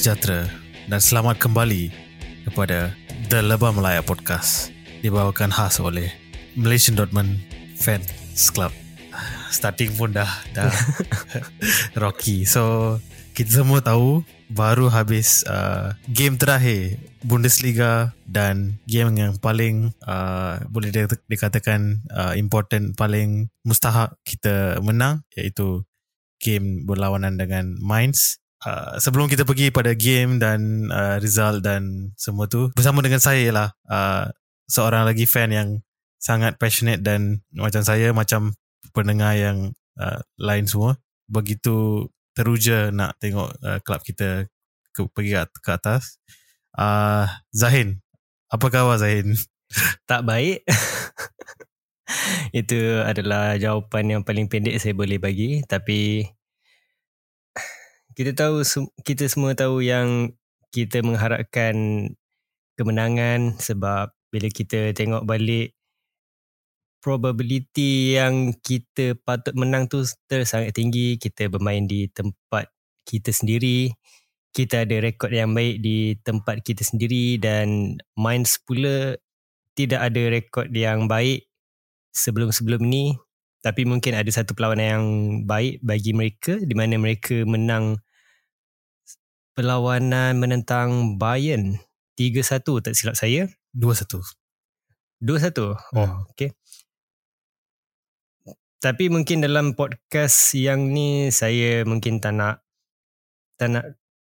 Sejahtera dan selamat kembali kepada The Lebah Melaya Podcast dibawakan khas oleh Malaysian Dortmund Fans Club. Starting pun dah dah rocky. So kita semua tahu baru habis uh, game terakhir Bundesliga dan game yang paling uh, boleh dikatakan uh, important paling mustahak kita menang iaitu game berlawanan dengan Mainz Uh, sebelum kita pergi pada game dan uh, result dan semua tu bersama dengan saya lah uh, seorang lagi fan yang sangat passionate dan macam saya macam pendengar yang uh, lain semua. Begitu teruja nak tengok uh, klub kita ke, pergi ke atas. Uh, Zahin apa khabar Zahin? Tak baik. Itu adalah jawapan yang paling pendek saya boleh bagi. Tapi kita tahu kita semua tahu yang kita mengharapkan kemenangan sebab bila kita tengok balik probability yang kita patut menang tu sangat tinggi. Kita bermain di tempat kita sendiri. Kita ada rekod yang baik di tempat kita sendiri dan Mainz pula tidak ada rekod yang baik sebelum-sebelum ni. Tapi mungkin ada satu perlawanan yang baik bagi mereka di mana mereka menang perlawanan menentang Bayern 3-1 tak silap saya. 2-1. 2-1. Oh, okey. Tapi mungkin dalam podcast yang ni saya mungkin tak nak tak nak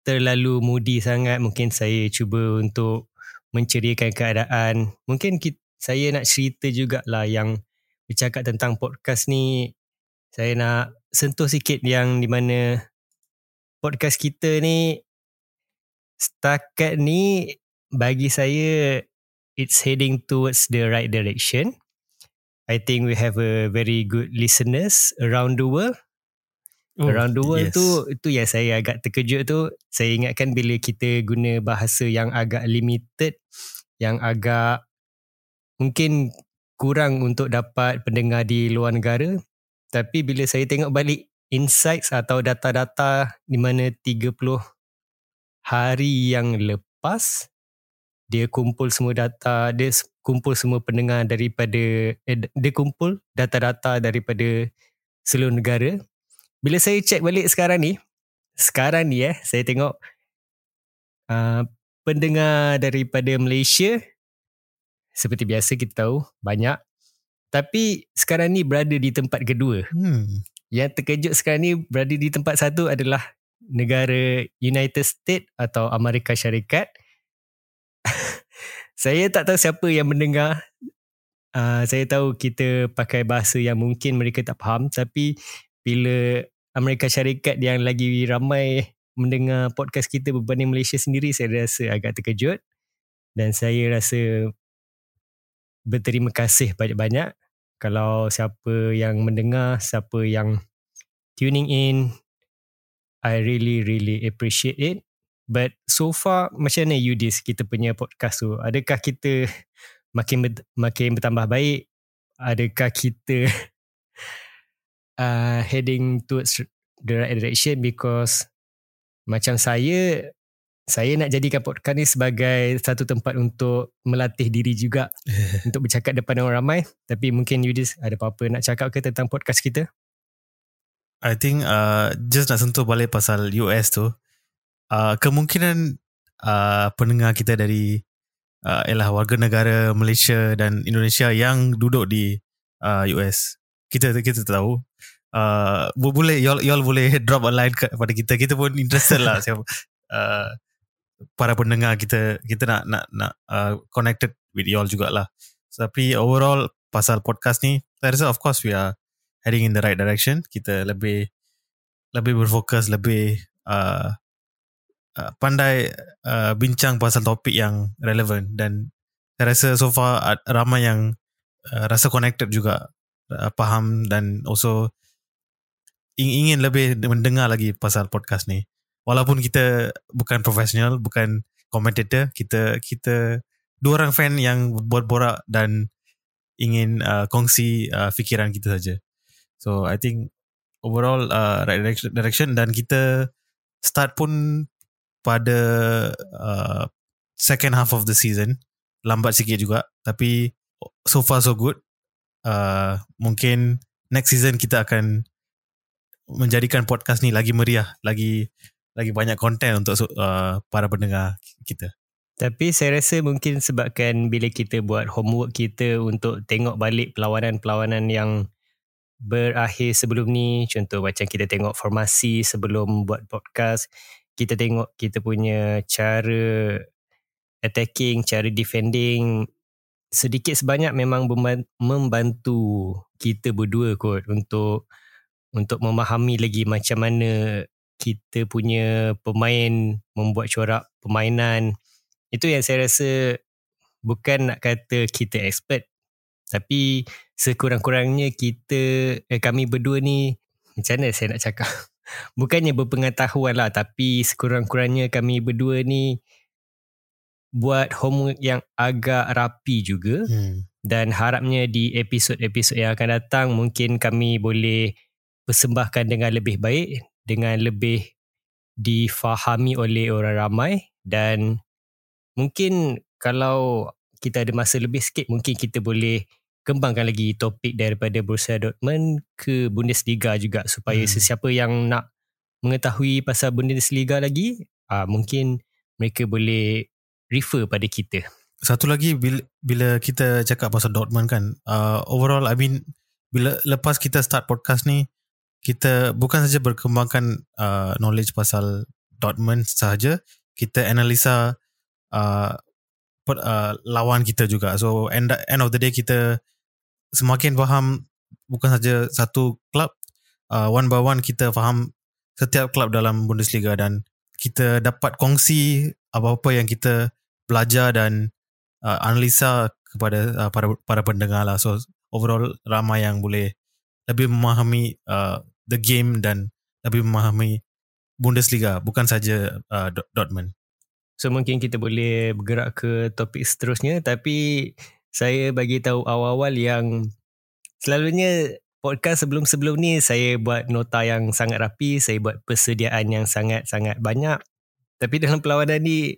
terlalu moody sangat. Mungkin saya cuba untuk menceriakan keadaan. Mungkin kita, saya nak cerita jugalah yang bercakap tentang podcast ni. Saya nak sentuh sikit yang di mana podcast kita ni setakat ni bagi saya it's heading towards the right direction. I think we have a very good listeners around the world. Oh, around the world yes. tu itu yang saya agak terkejut tu saya ingatkan bila kita guna bahasa yang agak limited yang agak mungkin kurang untuk dapat pendengar di luar negara tapi bila saya tengok balik insights atau data-data di mana hari yang lepas dia kumpul semua data dia kumpul semua pendengar daripada eh, dia kumpul data-data daripada seluruh negara. Bila saya cek balik sekarang ni sekarang ni eh saya tengok uh, pendengar daripada Malaysia seperti biasa kita tahu banyak. Tapi sekarang ni berada di tempat kedua. Hmm. yang terkejut sekarang ni berada di tempat satu adalah negara United States atau Amerika Syarikat. saya tak tahu siapa yang mendengar. Uh, saya tahu kita pakai bahasa yang mungkin mereka tak faham tapi bila Amerika Syarikat yang lagi ramai mendengar podcast kita berbanding Malaysia sendiri saya rasa agak terkejut dan saya rasa berterima kasih banyak-banyak kalau siapa yang mendengar, siapa yang tuning in I really really appreciate it. But so far macam mana Yudis kita punya podcast tu? Adakah kita makin ber, makin bertambah baik? Adakah kita uh, heading towards the right direction because macam saya saya nak jadikan podcast ni sebagai satu tempat untuk melatih diri juga untuk bercakap depan orang ramai tapi mungkin Yudis ada apa-apa nak cakap ke tentang podcast kita? I think uh, just nak sentuh balik pasal US tu. Uh, kemungkinan uh, pendengar kita dari uh, ialah warga negara Malaysia dan Indonesia yang duduk di uh, US. Kita kita tahu. Uh, boleh y'all, y'all boleh drop a line kepada kita. Kita pun interested lah siapa uh, para pendengar kita kita nak nak nak uh, connected with y'all jugalah. Tapi overall pasal podcast ni, I rasa of course we are heading in the right direction kita lebih lebih berfokus lebih uh, uh, pandai uh, bincang pasal topik yang relevan. Dan saya rasa so far ramai yang uh, rasa connected juga uh, faham dan also ingin lebih mendengar lagi pasal podcast ni. Walaupun kita bukan profesional bukan commentator kita kita dua orang fan yang berborak dan ingin uh, kongsi uh, fikiran kita saja So I think overall uh, right direction, direction dan kita start pun pada uh, second half of the season. Lambat sikit juga. Tapi so far so good. Uh, mungkin next season kita akan menjadikan podcast ni lagi meriah lagi lagi banyak konten untuk uh, para pendengar kita. Tapi saya rasa mungkin sebabkan bila kita buat homework kita untuk tengok balik perlawanan-perlawanan yang berakhir sebelum ni. Contoh macam kita tengok formasi sebelum buat podcast. Kita tengok kita punya cara attacking cara defending. Sedikit sebanyak memang membantu kita berdua kot untuk untuk memahami lagi macam mana kita punya pemain membuat corak permainan. Itu yang saya rasa bukan nak kata kita expert tapi sekurang-kurangnya kita eh, kami berdua ni macam mana saya nak cakap? Bukannya berpengetahuan lah tapi sekurang-kurangnya kami berdua ni buat homework yang agak rapi juga. Hmm. dan harapnya di episod-episod yang akan datang mungkin kami boleh persembahkan dengan lebih baik dengan lebih difahami oleh orang ramai. Dan mungkin kalau kita ada masa lebih sikit mungkin kita boleh kembangkan lagi topik daripada Borussia Dortmund ke Bundesliga juga supaya hmm. sesiapa yang nak mengetahui pasal Bundesliga lagi uh, mungkin mereka boleh refer pada kita. Satu lagi bila, bila kita cakap pasal Dortmund kan uh, overall I mean bila lepas kita start podcast ni kita bukan saja berkembangkan uh, knowledge pasal Dortmund sahaja kita analisa uh, per, uh, lawan kita juga. So end end of the day kita semakin faham bukan saja satu klub uh, one by one kita faham setiap klub dalam Bundesliga dan kita dapat kongsi apa-apa yang kita belajar dan uh, analisa kepada uh, para para pendengar lah. So overall ramai yang boleh lebih memahami uh, the game dan lebih memahami Bundesliga bukan saja uh, Dortmund. So mungkin kita boleh bergerak ke topik seterusnya tapi saya bagi tahu awal-awal yang selalunya podcast sebelum-sebelum ni saya buat nota yang sangat rapi, saya buat persediaan yang sangat-sangat banyak. Tapi dalam perlawanan ni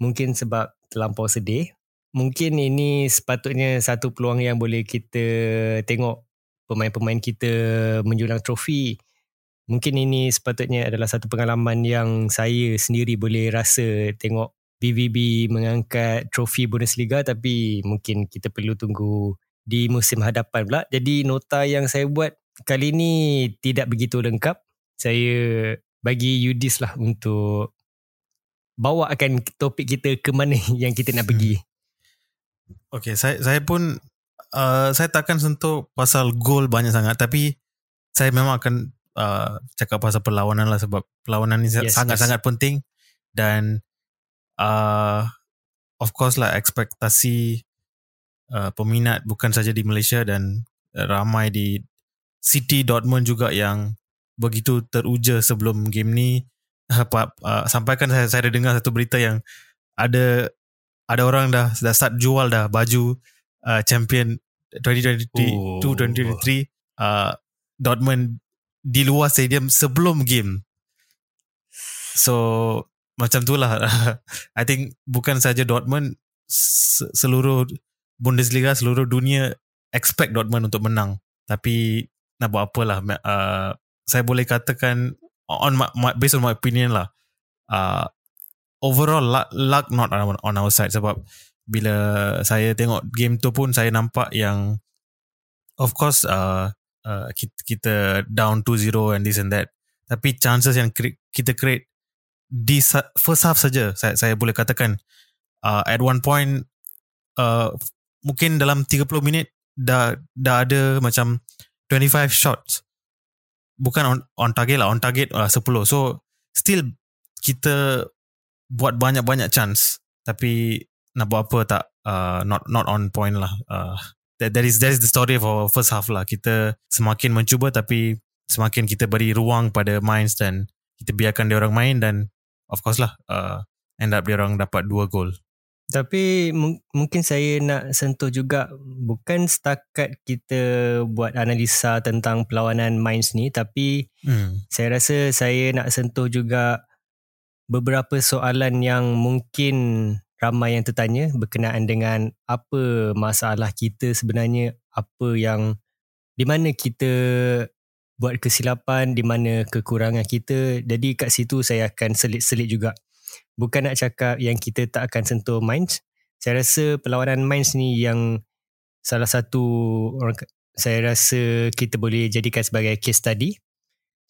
mungkin sebab terlampau sedih, mungkin ini sepatutnya satu peluang yang boleh kita tengok pemain-pemain kita menjulang trofi mungkin ini sepatutnya adalah satu pengalaman yang saya sendiri boleh rasa tengok BVB mengangkat trofi Bundesliga tapi mungkin kita perlu tunggu di musim hadapan pula. Jadi nota yang saya buat kali ini tidak begitu lengkap. Saya bagi Yudis lah untuk bawa akan topik kita ke mana yang kita nak pergi. Okay, saya saya pun uh, saya takkan sentuh pasal gol banyak sangat tapi saya memang akan uh, cakap pasal perlawanan lah sebab perlawanan ni yes, sangat-sangat yes. penting dan uh, of course lah ekspektasi uh, peminat bukan saja di Malaysia dan ramai di City Dortmund juga yang begitu teruja sebelum game ni uh, uh, sampaikan saya saya ada dengar satu berita yang ada ada orang dah dah start jual dah baju uh, champion 2023 oh. 2023 uh, Dortmund di luar stadium sebelum game. So macam tu lah. I think bukan saja Dortmund seluruh Bundesliga seluruh dunia expect Dortmund untuk menang. Tapi nak buat apalah. Uh, saya boleh katakan on my, my, based on my opinion lah. Uh, overall luck, luck not on, on our side sebab bila saya tengok game tu pun saya nampak yang of course uh, uh, kita, kita down 2-0 and this and that. Tapi chances yang kita create di first half saja saya saya boleh katakan uh, at one point uh, mungkin dalam 30 minit dah dah ada macam 25 shots. Bukan on, on target lah on target uh, 10 so still kita buat banyak-banyak chance. Tapi nak buat apa tak uh, not not on point lah. Uh, that, that is that is the story of our first half lah. Kita semakin mencuba tapi semakin kita beri ruang pada Mainz dan kita biarkan dia orang main dan of course lah uh, end up dia orang dapat dua gol. Tapi mungkin saya nak sentuh juga bukan setakat kita buat analisa tentang perlawanan Mainz ni tapi hmm. saya rasa saya nak sentuh juga beberapa soalan yang mungkin ramai yang tertanya berkenaan dengan apa masalah kita sebenarnya, apa yang di mana kita buat kesilapan, di mana kekurangan kita. Jadi kat situ saya akan selit-selit juga. Bukan nak cakap yang kita tak akan sentuh minds. Saya rasa perlawanan minds ni yang salah satu orang saya rasa kita boleh jadikan sebagai case study.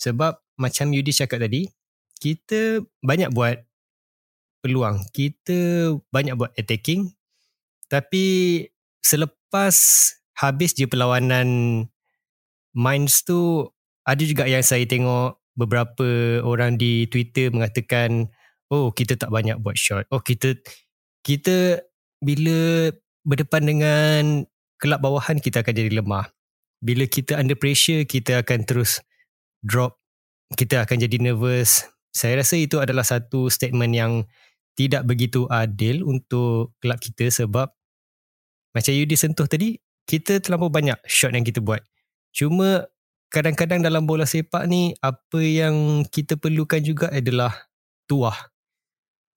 Sebab macam Yudi cakap tadi, kita banyak buat peluang. Kita banyak buat attacking. Tapi selepas habis je perlawanan Minds tu, ada juga yang saya tengok beberapa orang di Twitter mengatakan, oh kita tak banyak buat shot. Oh kita kita bila berdepan dengan kelab bawahan kita akan jadi lemah. Bila kita under pressure kita akan terus drop. Kita akan jadi nervous. Saya rasa itu adalah satu statement yang tidak begitu adil untuk kelab kita sebab macam Yudi sentuh tadi, kita terlalu banyak shot yang kita buat. Cuma kadang-kadang dalam bola sepak ni, apa yang kita perlukan juga adalah tuah.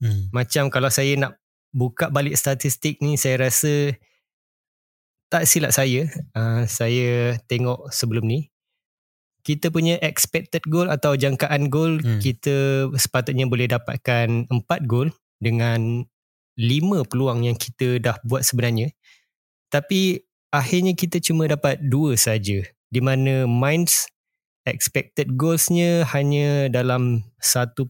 Hmm. Macam kalau saya nak buka balik statistik ni, saya rasa tak silap saya, uh, saya tengok sebelum ni, kita punya expected goal atau jangkaan goal, hmm. kita sepatutnya boleh dapatkan 4 gol dengan 5 peluang yang kita dah buat sebenarnya. Tapi akhirnya kita cuma dapat 2 saja di mana Minds expected goalsnya hanya dalam 1.65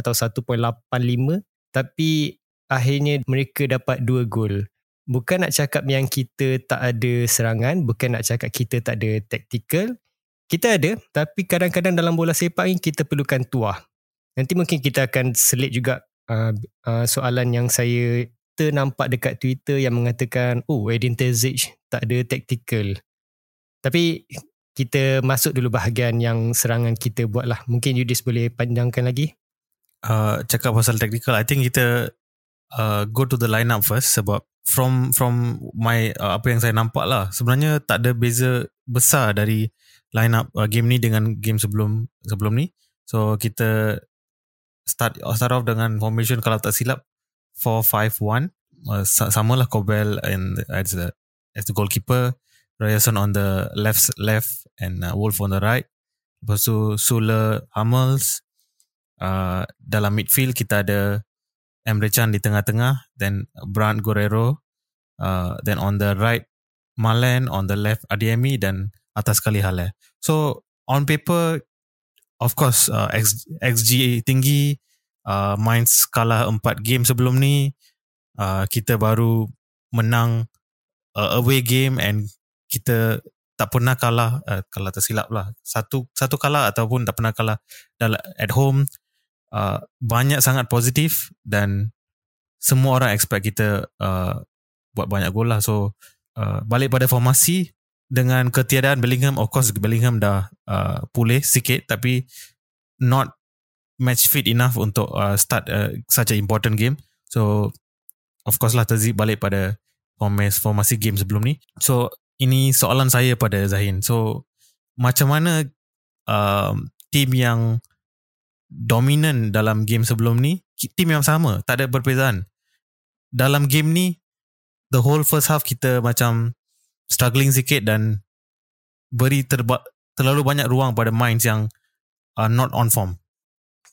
atau 1.85 tapi akhirnya mereka dapat 2 gol. Bukan nak cakap yang kita tak ada serangan, bukan nak cakap kita tak ada tactical. Kita ada, tapi kadang-kadang dalam bola sepak ni kita perlukan tuah. Nanti mungkin kita akan selit juga uh, uh, soalan yang saya ternampak dekat Twitter yang mengatakan, oh Edin Terzic tak ada tactical. Tapi kita masuk dulu bahagian yang serangan kita buat lah. Mungkin Yudis boleh panjangkan lagi. Uh, cakap pasal tactical, I think kita uh, go to the lineup first sebab from from my uh, apa yang saya nampak lah sebenarnya tak ada beza besar dari lineup uh, game ni dengan game sebelum sebelum ni. So kita start start off dengan formation kalau tak silap 4-5-1 uh, sama lah and as the as the goalkeeper Ryerson on the left left and uh, Wolf on the right. Lepas tu Sula Hummels. Uh, dalam midfield kita ada Emre Can di tengah-tengah. Then Brand Guerrero. Uh, then on the right Malen. On the left Adiemi. Dan atas kali Hale. So on paper, of course, uh, X, XG tinggi. Uh, Mainz kalah 4 game sebelum ni. Uh, kita baru menang uh, away game and kita tak pernah kalah uh, kalau tersilap lah. Satu satu kalah ataupun tak pernah kalah dalam at home uh, banyak sangat positif dan semua orang expect kita uh, buat banyak gol lah. So uh, balik pada formasi dengan ketiadaan Bellingham of course Bellingham dah uh, pulih sikit tapi not match fit enough untuk uh, start uh, such a important game. So of course lah terzik balik pada formasi game sebelum ni. So ini soalan saya pada Zahin. So macam mana uh, tim yang dominan dalam game sebelum ni, tim yang sama, tak ada perbezaan. Dalam game ni, the whole first half kita macam struggling sikit dan beri terba- terlalu banyak ruang pada minds yang uh, not on form.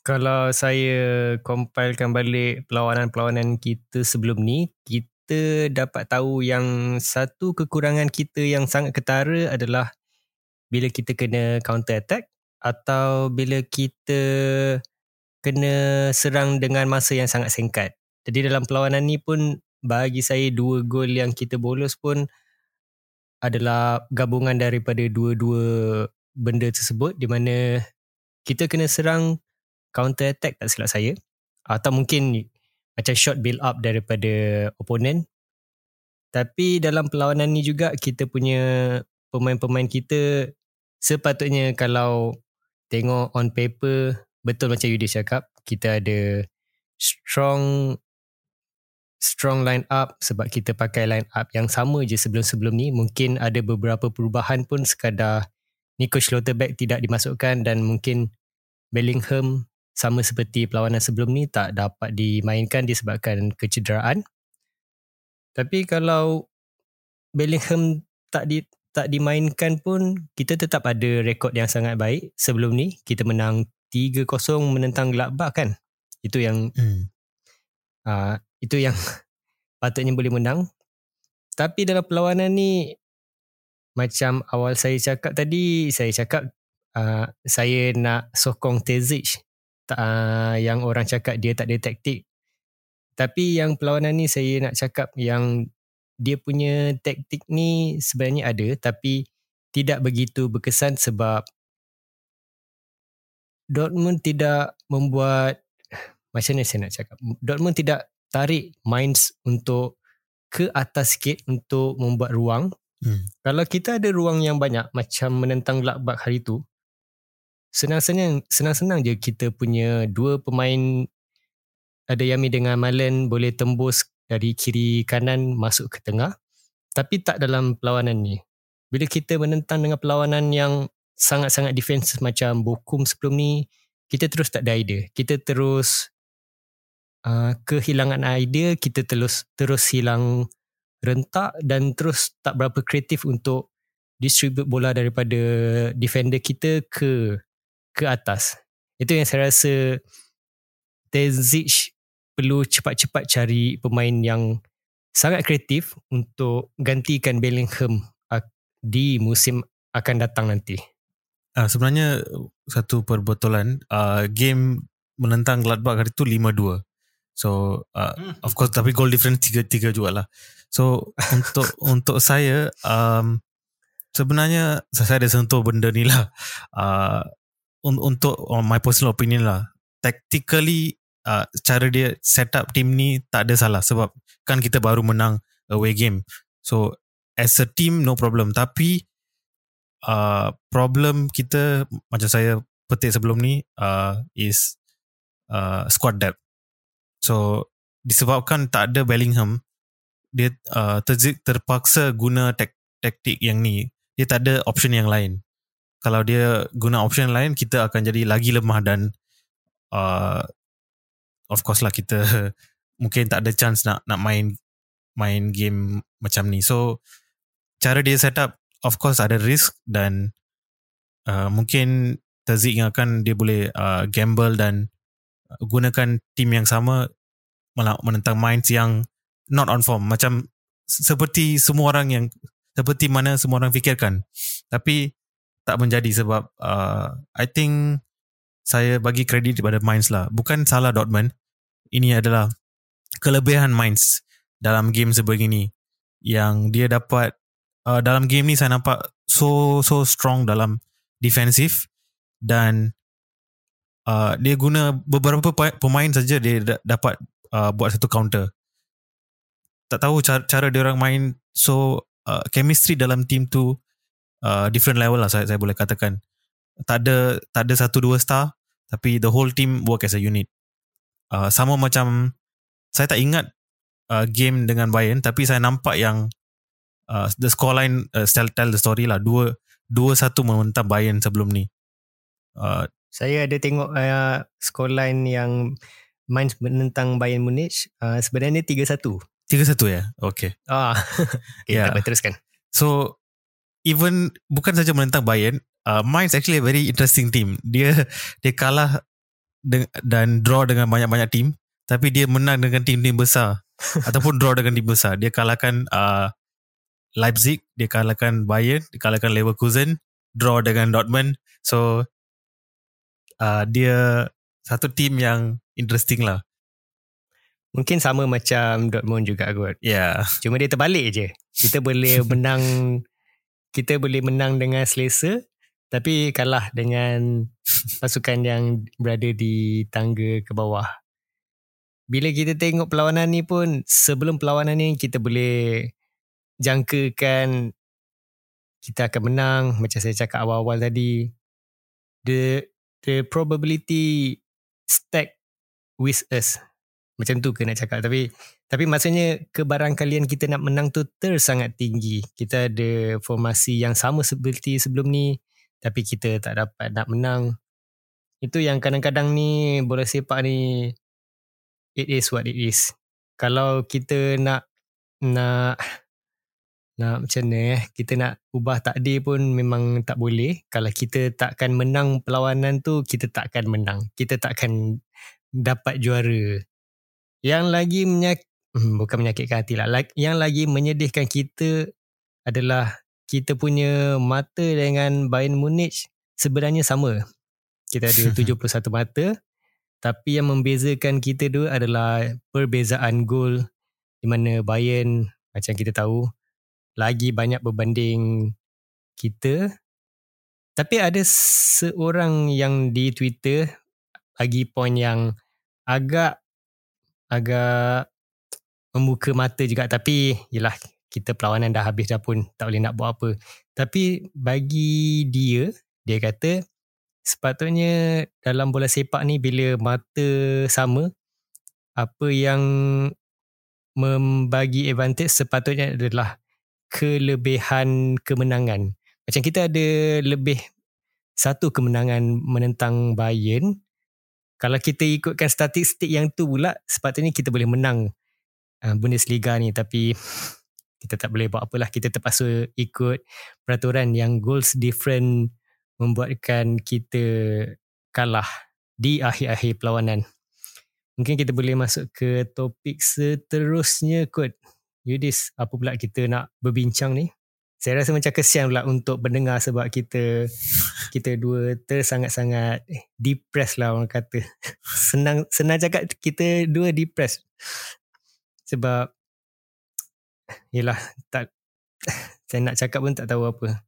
Kalau saya compilekan balik perlawanan-perlawanan kita sebelum ni, kita kita dapat tahu yang satu kekurangan kita yang sangat ketara adalah bila kita kena counter attack atau bila kita kena serang dengan masa yang sangat singkat. Jadi dalam perlawanan ni pun bagi saya dua gol yang kita bolos pun adalah gabungan daripada dua-dua benda tersebut di mana kita kena serang counter attack tak silap saya atau mungkin macam short build up daripada opponent. Tapi dalam perlawanan ni juga kita punya pemain-pemain kita sepatutnya kalau tengok on paper betul macam Yudi cakap kita ada strong strong line up sebab kita pakai line up yang sama je sebelum-sebelum ni mungkin ada beberapa perubahan pun sekadar Nico Schlotterbeck tidak dimasukkan dan mungkin Bellingham sama seperti perlawanan sebelum ni tak dapat dimainkan disebabkan kecederaan. Tapi kalau Bellingham tak di tak dimainkan pun kita tetap ada rekod yang sangat baik sebelum ni kita menang 3-0 menentang Gladbach kan. Itu yang Hmm. uh, itu yang patutnya boleh menang. Tapi dalam perlawanan ni macam awal saya cakap tadi, saya cakap uh, saya nak sokong Tezic uh, yang orang cakap dia tak ada taktik. Tapi yang perlawanan ni saya nak cakap yang dia punya taktik ni sebenarnya ada tapi tidak begitu berkesan sebab Dortmund tidak membuat macam mana saya nak cakap Dortmund tidak tarik minds untuk ke atas sikit untuk membuat ruang Hmm. kalau kita ada ruang yang banyak macam menentang Gladbach hari tu senang-senang senang-senang je kita punya dua pemain ada Yami dengan Malen boleh tembus dari kiri kanan masuk ke tengah. Tapi tak dalam perlawanan ni. Bila kita menentang dengan perlawanan yang sangat-sangat defense macam Bokum sebelum ni kita terus tak ada idea. Kita terus uh, kehilangan idea kita terus terus hilang rentak dan terus tak berapa kreatif untuk distribute bola daripada defender kita ke ke atas. Itu yang saya rasa Tezic perlu cepat-cepat cari pemain yang sangat kreatif untuk gantikan Bellingham uh, di musim akan datang nanti. Uh, sebenarnya satu perbetulan uh, game menentang Gladbach hari tu 5-2. So uh, of course tapi goal difference 3-3 juga lah. So untuk untuk saya um, sebenarnya saya ada sentuh benda ni lah. Uh, un- untuk on my personal opinion lah. Tactically uh, cara dia set up team ni tak ada salah sebab kan kita baru menang away game. So as a team no problem tapi uh, problem kita macam saya petik sebelum ni uh, is uh, squad depth. So disebabkan tak ada Bellingham dia uh, terpaksa guna tak, taktik yang ni. Dia tak ada option yang lain. Kalau dia guna option lain kita akan jadi lagi lemah dan uh, of course lah kita mungkin tak ada chance nak nak main main game macam ni. So cara dia set up of course ada risk dan uh, mungkin Terzik akan dia boleh uh, gamble dan gunakan tim yang sama menentang minds yang not on form macam seperti semua orang yang seperti mana semua orang fikirkan tapi tak menjadi sebab uh, I think saya bagi kredit kepada Mainz lah. Bukan salah Dortmund. Ini adalah kelebihan Mainz dalam game sebegini yang dia dapat uh, dalam game ni saya nampak so so strong dalam defensif dan uh, dia guna beberapa pemain saja dia dapat uh, buat satu counter. Tak tahu cara, cara dia orang main. So uh, chemistry dalam team tu uh, different level lah saya, saya boleh katakan tak ada tak ada satu dua star tapi the whole team work as a unit uh, sama macam saya tak ingat uh, game dengan Bayern tapi saya nampak yang uh, the scoreline uh, tell, tell the story lah dua dua satu menentang Bayern sebelum ni uh, saya ada tengok uh, scoreline yang Mainz menentang Bayern Munich uh, sebenarnya 3-1 3-1 ya? Okay. Ah, okay, yeah. tak teruskan. So, even bukan saja menentang Bayern, uh, Mainz actually a very interesting team. Dia dia kalah de- dan draw dengan banyak-banyak team, tapi dia menang dengan tim-tim besar ataupun draw dengan tim besar. Dia kalahkan uh, Leipzig, dia kalahkan Bayern, dia kalahkan Leverkusen, draw dengan Dortmund. So, uh, dia satu team yang interesting lah. Mungkin sama macam Dortmund juga kot. Ya. Yeah. Cuma dia terbalik je. Kita boleh menang kita boleh menang dengan selesa tapi kalah dengan pasukan yang berada di tangga ke bawah. Bila kita tengok perlawanan ni pun sebelum perlawanan ni kita boleh jangkakan kita akan menang macam saya cakap awal-awal tadi. The the probability stack with us macam tu ke nak cakap. Tapi tapi maksudnya kebarangkalian kita nak menang tu tersangat tinggi. Kita ada formasi yang sama seperti sebelum ni tapi kita tak dapat nak menang. Itu yang kadang-kadang ni bola sepak ni it is what it is. Kalau kita nak nak nak macam mana eh kita nak ubah takdir pun memang tak boleh. Kalau kita takkan menang perlawanan tu kita takkan menang. Kita takkan dapat juara yang lagi menyak hmm, bukan menyakitkan hati lah. Yang lagi menyedihkan kita adalah kita punya mata dengan Bayern Munich sebenarnya sama. Kita ada 71 mata. Tapi yang membezakan kita dua adalah perbezaan gol di mana Bayern macam kita tahu lagi banyak berbanding kita. Tapi ada seorang yang di Twitter bagi poin yang agak agak membuka mata juga tapi yalah kita perlawanan dah habis dah pun tak boleh nak buat apa. Tapi bagi dia dia kata sepatutnya dalam bola sepak ni bila mata sama apa yang membagi advantage sepatutnya adalah kelebihan kemenangan. Macam kita ada lebih satu kemenangan menentang Bayern. Kalau kita ikutkan statistik yang tu pula, sepatutnya kita boleh menang uh, Bundesliga ni. Tapi kita tak boleh buat apalah. Kita terpaksa ikut peraturan yang goals different membuatkan kita kalah di akhir-akhir perlawanan. Mungkin kita boleh masuk ke topik seterusnya kot. Yudis, apa pula kita nak berbincang ni? Saya rasa macam kesian pula untuk pendengar sebab kita kita dua tersangat-sangat depressed lah orang kata. Senang senang cakap kita dua depressed. Sebab yelah tak saya nak cakap pun tak tahu apa.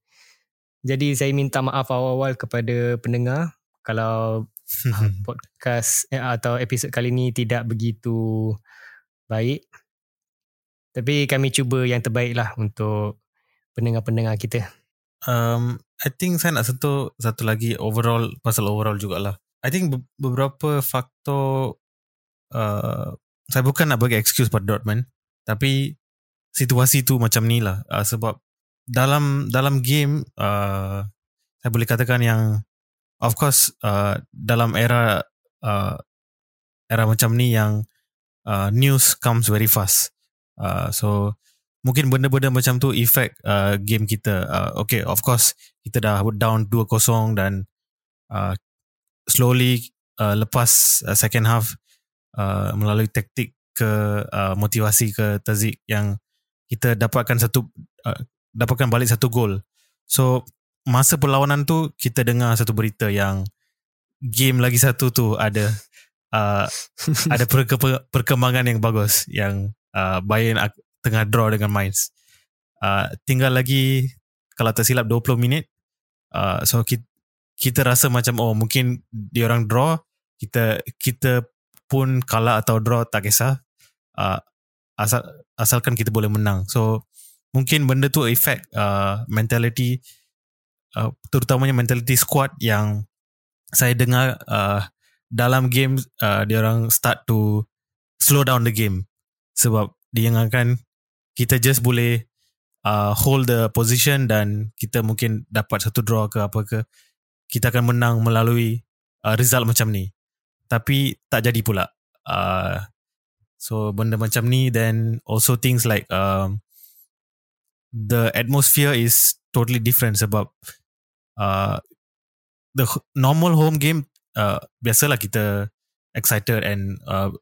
Jadi saya minta maaf awal-awal kepada pendengar kalau podcast eh, atau episod kali ni tidak begitu baik. Tapi kami cuba yang terbaik lah untuk pendengar-pendengar kita. Um, I think saya nak sentuh satu lagi overall, pasal overall jugalah. I think beberapa faktor, uh, saya bukan nak bagi excuse pada Dortmund, tapi situasi tu macam ni lah. Uh, sebab dalam dalam game, uh, saya boleh katakan yang, of course, uh, dalam era uh, era macam ni yang uh, news comes very fast. Uh, so mungkin benda-benda macam tu effect uh, game kita. Uh, okay, of course kita dah down 2-0 dan uh, slowly uh, lepas uh, second half uh, melalui taktik ke uh, motivasi ke Tazik yang kita dapatkan satu uh, dapatkan balik satu gol. So masa perlawanan tu kita dengar satu berita yang game lagi satu tu ada uh, ada perkembangan yang bagus yang uh, Bayern tengah draw dengan Mainz. Uh, tinggal lagi kalau tak silap 20 minit. Uh, so kita, kita rasa macam oh mungkin dia orang draw kita kita pun kalah atau draw tak kisah. Uh, asal asalkan kita boleh menang. So mungkin benda tu effect uh, mentality uh, terutamanya mentality squad yang saya dengar uh, dalam game uh, dia orang start to slow down the game sebab diingatkan kita just boleh uh, hold the position dan kita mungkin dapat satu draw ke apa ke kita akan menang melalui uh, result macam ni. Tapi tak jadi pula. Uh, so benda macam ni then also things like um, the atmosphere is totally different sebab uh, the normal home game uh, biasalah kita excited and uh,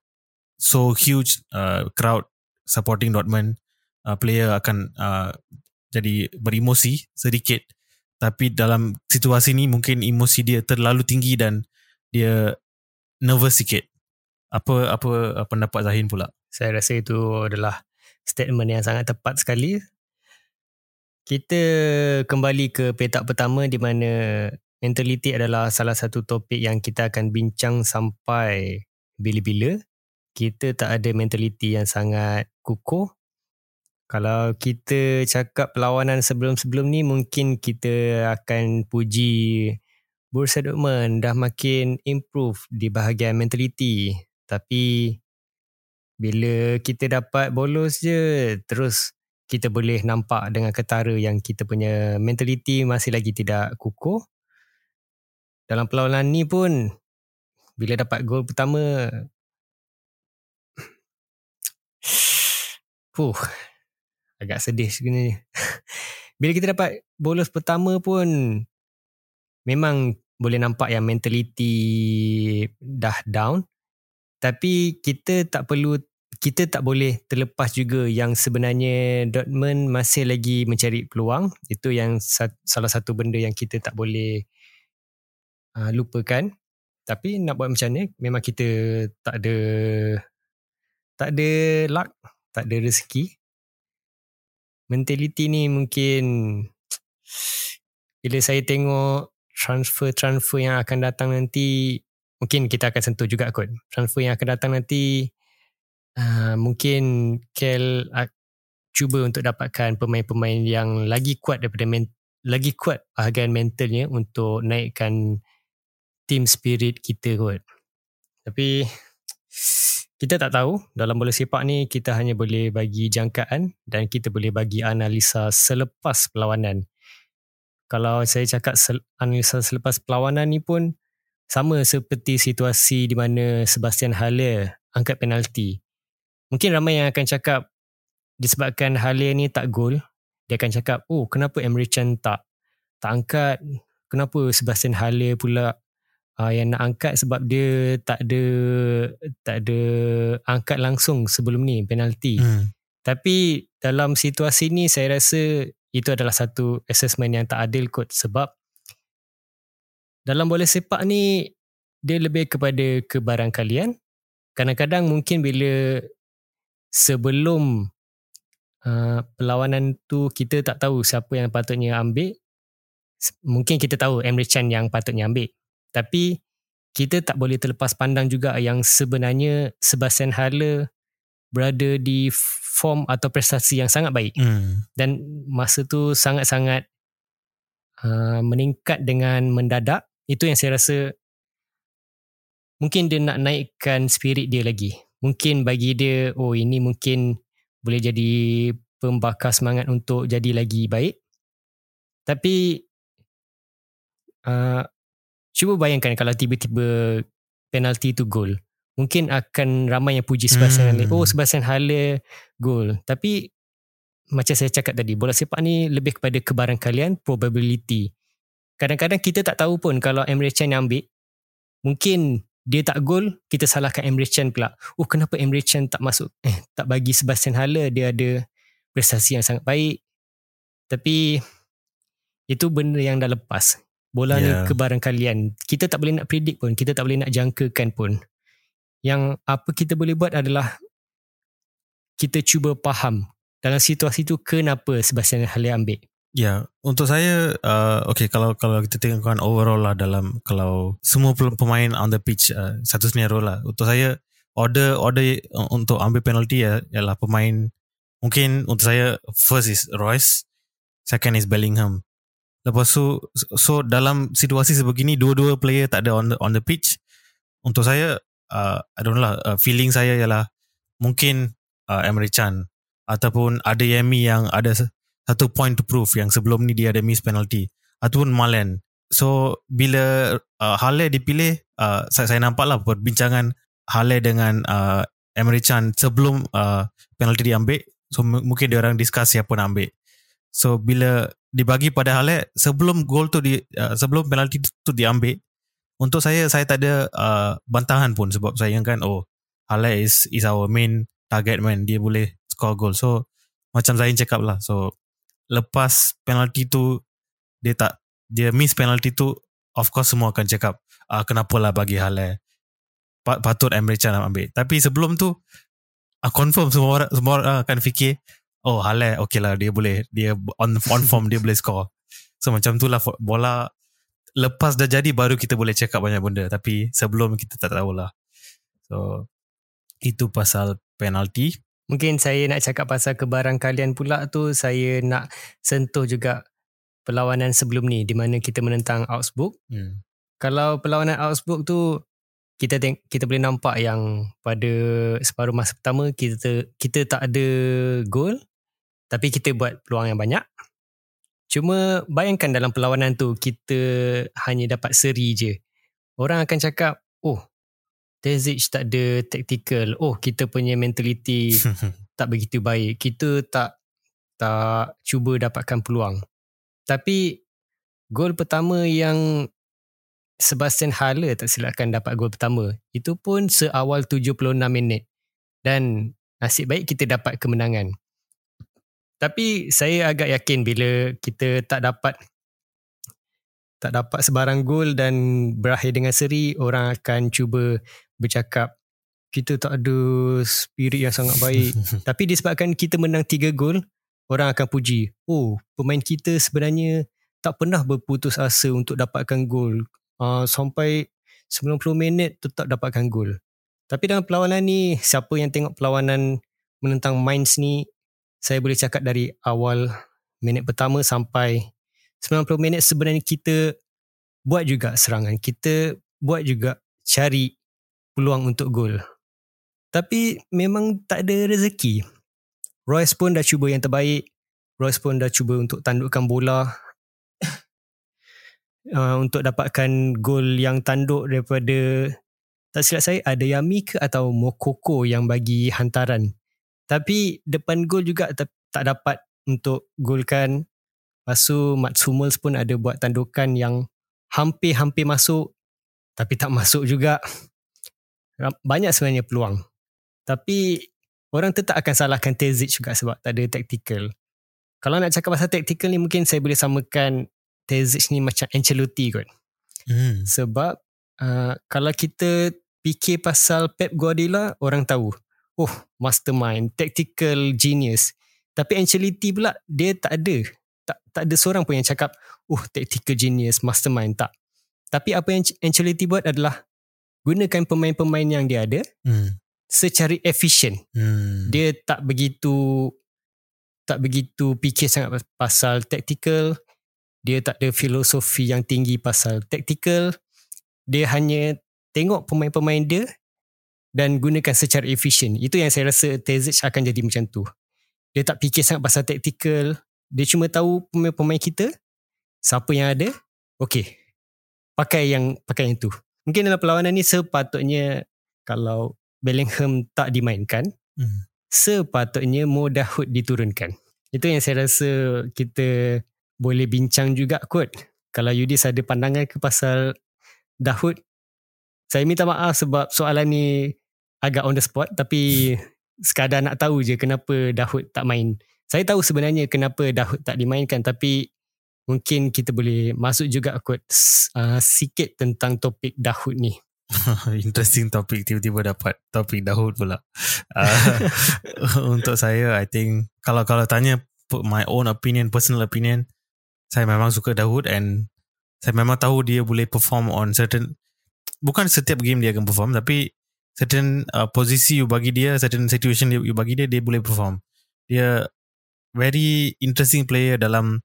so huge uh, crowd supporting Dortmund uh, player akan uh, jadi beremosi sedikit. Tapi dalam situasi ni mungkin emosi dia terlalu tinggi dan dia nervous sikit. Apa apa pendapat Zahin pula? Saya rasa itu adalah statement yang sangat tepat sekali. Kita kembali ke petak pertama di mana mentality adalah salah satu topik yang kita akan bincang sampai bila-bila. Kita tak ada mentaliti yang sangat kukuh. Kalau kita cakap perlawanan sebelum-sebelum ni mungkin kita akan puji Borussia Dortmund dah makin improve di bahagian mentaliti. Tapi bila kita dapat bolos je terus kita boleh nampak dengan ketara yang kita punya mentaliti masih lagi tidak kukuh. dalam perlawanan ni pun bila dapat gol pertama Fuh, agak sedih sebenarnya. Bila kita dapat bonus pertama pun memang boleh nampak yang mentality dah down. Tapi kita tak perlu kita tak boleh terlepas juga yang sebenarnya Dortmund masih lagi mencari peluang. Itu yang salah satu benda yang kita tak boleh uh, lupakan. Tapi nak buat macam ni memang kita tak ada tak ada luck, tak ada rezeki. Mentality ni mungkin bila saya tengok transfer-transfer yang akan datang nanti mungkin kita akan sentuh juga kot. Transfer yang akan datang nanti uh, mungkin Kel uh, cuba untuk dapatkan pemain-pemain yang lagi kuat daripada men- lagi kuat bahagian mentalnya untuk naikkan team spirit kita kot. Tapi kita tak tahu dalam bola sepak ni kita hanya boleh bagi jangkaan dan kita boleh bagi analisa selepas perlawanan. Kalau saya cakap sel- analisa selepas perlawanan ni pun sama seperti situasi di mana Sebastian Haller angkat penalti. Mungkin ramai yang akan cakap disebabkan Haller ni tak gol, dia akan cakap, "Oh, kenapa Emre Can tak tak angkat? Kenapa Sebastian Haller pula uh, yang nak angkat sebab dia tak ada tak ada angkat langsung sebelum ni penalti. Hmm. Tapi dalam situasi ni saya rasa itu adalah satu assessment yang tak adil kot sebab dalam bola sepak ni dia lebih kepada kebarangkalian. Kadang-kadang mungkin bila sebelum uh, perlawanan tu kita tak tahu siapa yang patutnya ambil mungkin kita tahu Emre Can yang patutnya ambil tapi kita tak boleh terlepas pandang juga yang sebenarnya Sebastian Haller berada di form atau prestasi yang sangat baik. Hmm. Dan masa tu sangat-sangat uh, meningkat dengan mendadak. Itu yang saya rasa mungkin dia nak naikkan spirit dia lagi. Mungkin bagi dia, oh ini mungkin boleh jadi pembakar semangat untuk jadi lagi baik. Tapi uh, Cuba bayangkan kalau tiba-tiba penalti tu gol. Mungkin akan ramai yang puji Sebastian hmm. Haller. Oh Sebastian Haller gol. Tapi macam saya cakap tadi, bola sepak ni lebih kepada kebarangkalian, probability. Kadang-kadang kita tak tahu pun kalau Emre Can yang ambil, mungkin dia tak gol, kita salahkan Emre Can pula. Oh kenapa Emre Can tak masuk, eh tak bagi Sebastian Haller, dia ada prestasi yang sangat baik. Tapi itu benda yang dah lepas bola yeah. ni kebarang kalian. Kita tak boleh nak predict pun, kita tak boleh nak jangkakan pun. Yang apa kita boleh buat adalah kita cuba faham dalam situasi tu kenapa Sebastian Haller ambil. Ya, yeah. untuk saya uh, okay kalau kalau kita tengokkan overall lah dalam kalau semua pemain on the pitch uh, satu scenario lah. Untuk saya order order untuk ambil penalty ya ialah pemain mungkin untuk saya first is Royce, second is Bellingham. Lepas tu so dalam situasi sebegini dua-dua player tak ada on the on the pitch. Untuk saya uh, I don't know lah uh, feeling saya ialah mungkin uh, Emre Can ataupun ada Yemi yang ada satu point to prove yang sebelum ni dia ada miss penalty ataupun Malen. So bila uh, Halle dipilih uh, saya, saya nampak lah perbincangan Halle dengan uh, Emre Can sebelum uh, penalty diambil. So m- mungkin dia orang discuss siapa nak ambil. So bila dibagi pada Halek sebelum gol tu di uh, sebelum penalti tu diambil untuk saya saya tak ada uh, bantahan pun sebab saya ingatkan oh Halek is is our main target man dia boleh score goal so macam Zain cakap lah so lepas penalti tu dia tak dia miss penalti tu of course semua akan cakap uh, kenapa lah bagi Halek patut Emre Can ambil. Tapi sebelum tu uh, confirm semua orang semua orang akan fikir oh Halal. Okay lah dia boleh. Dia on on form dia boleh score. So macam tu lah bola lepas dah jadi baru kita boleh cakap banyak benda. Tapi sebelum kita tak tahu lah. So itu pasal penalti. Mungkin saya nak cakap pasal kebarang kalian pula tu saya nak sentuh juga perlawanan sebelum ni di mana kita menentang Augsburg. Hmm. kalau perlawanan Augsburg tu kita teng- kita boleh nampak yang pada separuh masa pertama kita kita tak ada gol tapi kita buat peluang yang banyak. Cuma bayangkan dalam perlawanan tu kita hanya dapat seri je. Orang akan cakap, oh Terzic tak ada tactical. Oh kita punya mentality tak begitu baik. Kita tak tak cuba dapatkan peluang. Tapi gol pertama yang Sebastian Haller tak silapkan dapat gol pertama. Itu pun seawal 76 minit. Dan nasib baik kita dapat kemenangan. Tapi saya agak yakin bila kita tak dapat tak dapat sebarang gol dan berakhir dengan seri, orang akan cuba bercakap kita tak ada spirit yang sangat baik. Tapi disebabkan kita menang 3 gol, orang akan puji, oh pemain kita sebenarnya tak pernah berputus asa untuk dapatkan gol. Uh, sampai 90 minit tetap dapatkan gol. Tapi dalam perlawanan ni, siapa yang tengok perlawanan menentang Mainz ni, saya boleh cakap dari awal minit pertama sampai 90 minit sebenarnya kita buat juga serangan. Kita buat juga cari peluang untuk gol. Tapi memang tak ada rezeki. Royce pun dah cuba yang terbaik. Royce pun dah cuba untuk tandukkan bola. uh, untuk dapatkan gol yang tanduk daripada tak silap saya ada Yami ke atau Mokoko yang bagi hantaran tapi depan gol juga tak, tak dapat untuk golkan. Lepas tu Mats Hummels pun ada buat tandukan yang hampir-hampir masuk tapi tak masuk juga. Banyak sebenarnya peluang. Tapi orang tetap akan salahkan Terzic juga sebab tak ada tactical. Kalau nak cakap pasal tactical ni mungkin saya boleh samakan Terzic ni macam Ancelotti kot. Hmm. Sebab uh, kalau kita fikir pasal Pep Guardiola, orang tahu oh mastermind, tactical genius. Tapi Ancelotti pula dia tak ada. Tak tak ada seorang pun yang cakap, oh tactical genius, mastermind tak. Tapi apa yang Ancelotti buat adalah gunakan pemain-pemain yang dia ada hmm. secara efisien. Hmm. Dia tak begitu tak begitu fikir sangat pasal tactical. Dia tak ada filosofi yang tinggi pasal tactical. Dia hanya tengok pemain-pemain dia dan gunakan secara efisien. Itu yang saya rasa Terzic akan jadi macam tu. Dia tak fikir sangat pasal tactical. Dia cuma tahu pemain-pemain kita, siapa yang ada, okey. Pakai yang pakai yang tu. Mungkin dalam perlawanan ni sepatutnya kalau Bellingham tak dimainkan, hmm. sepatutnya Mo Dahoud diturunkan. Itu yang saya rasa kita boleh bincang juga kot. Kalau Yudis ada pandangan ke pasal Dahoud, saya minta maaf sebab soalan ni agak on the spot tapi sekadar nak tahu je kenapa Dahoud tak main. Saya tahu sebenarnya kenapa Dahoud tak dimainkan tapi mungkin kita boleh masuk juga kot uh, sikit tentang topik Dahoud ni. Interesting topik tiba-tiba dapat topik Dahoud pula. Uh, untuk saya I think kalau kalau tanya my own opinion, personal opinion, saya memang suka Dahoud and saya memang tahu dia boleh perform on certain bukan setiap game dia akan perform tapi certain uh, posisi you bagi dia, certain situation you bagi dia, dia boleh perform. Dia very interesting player dalam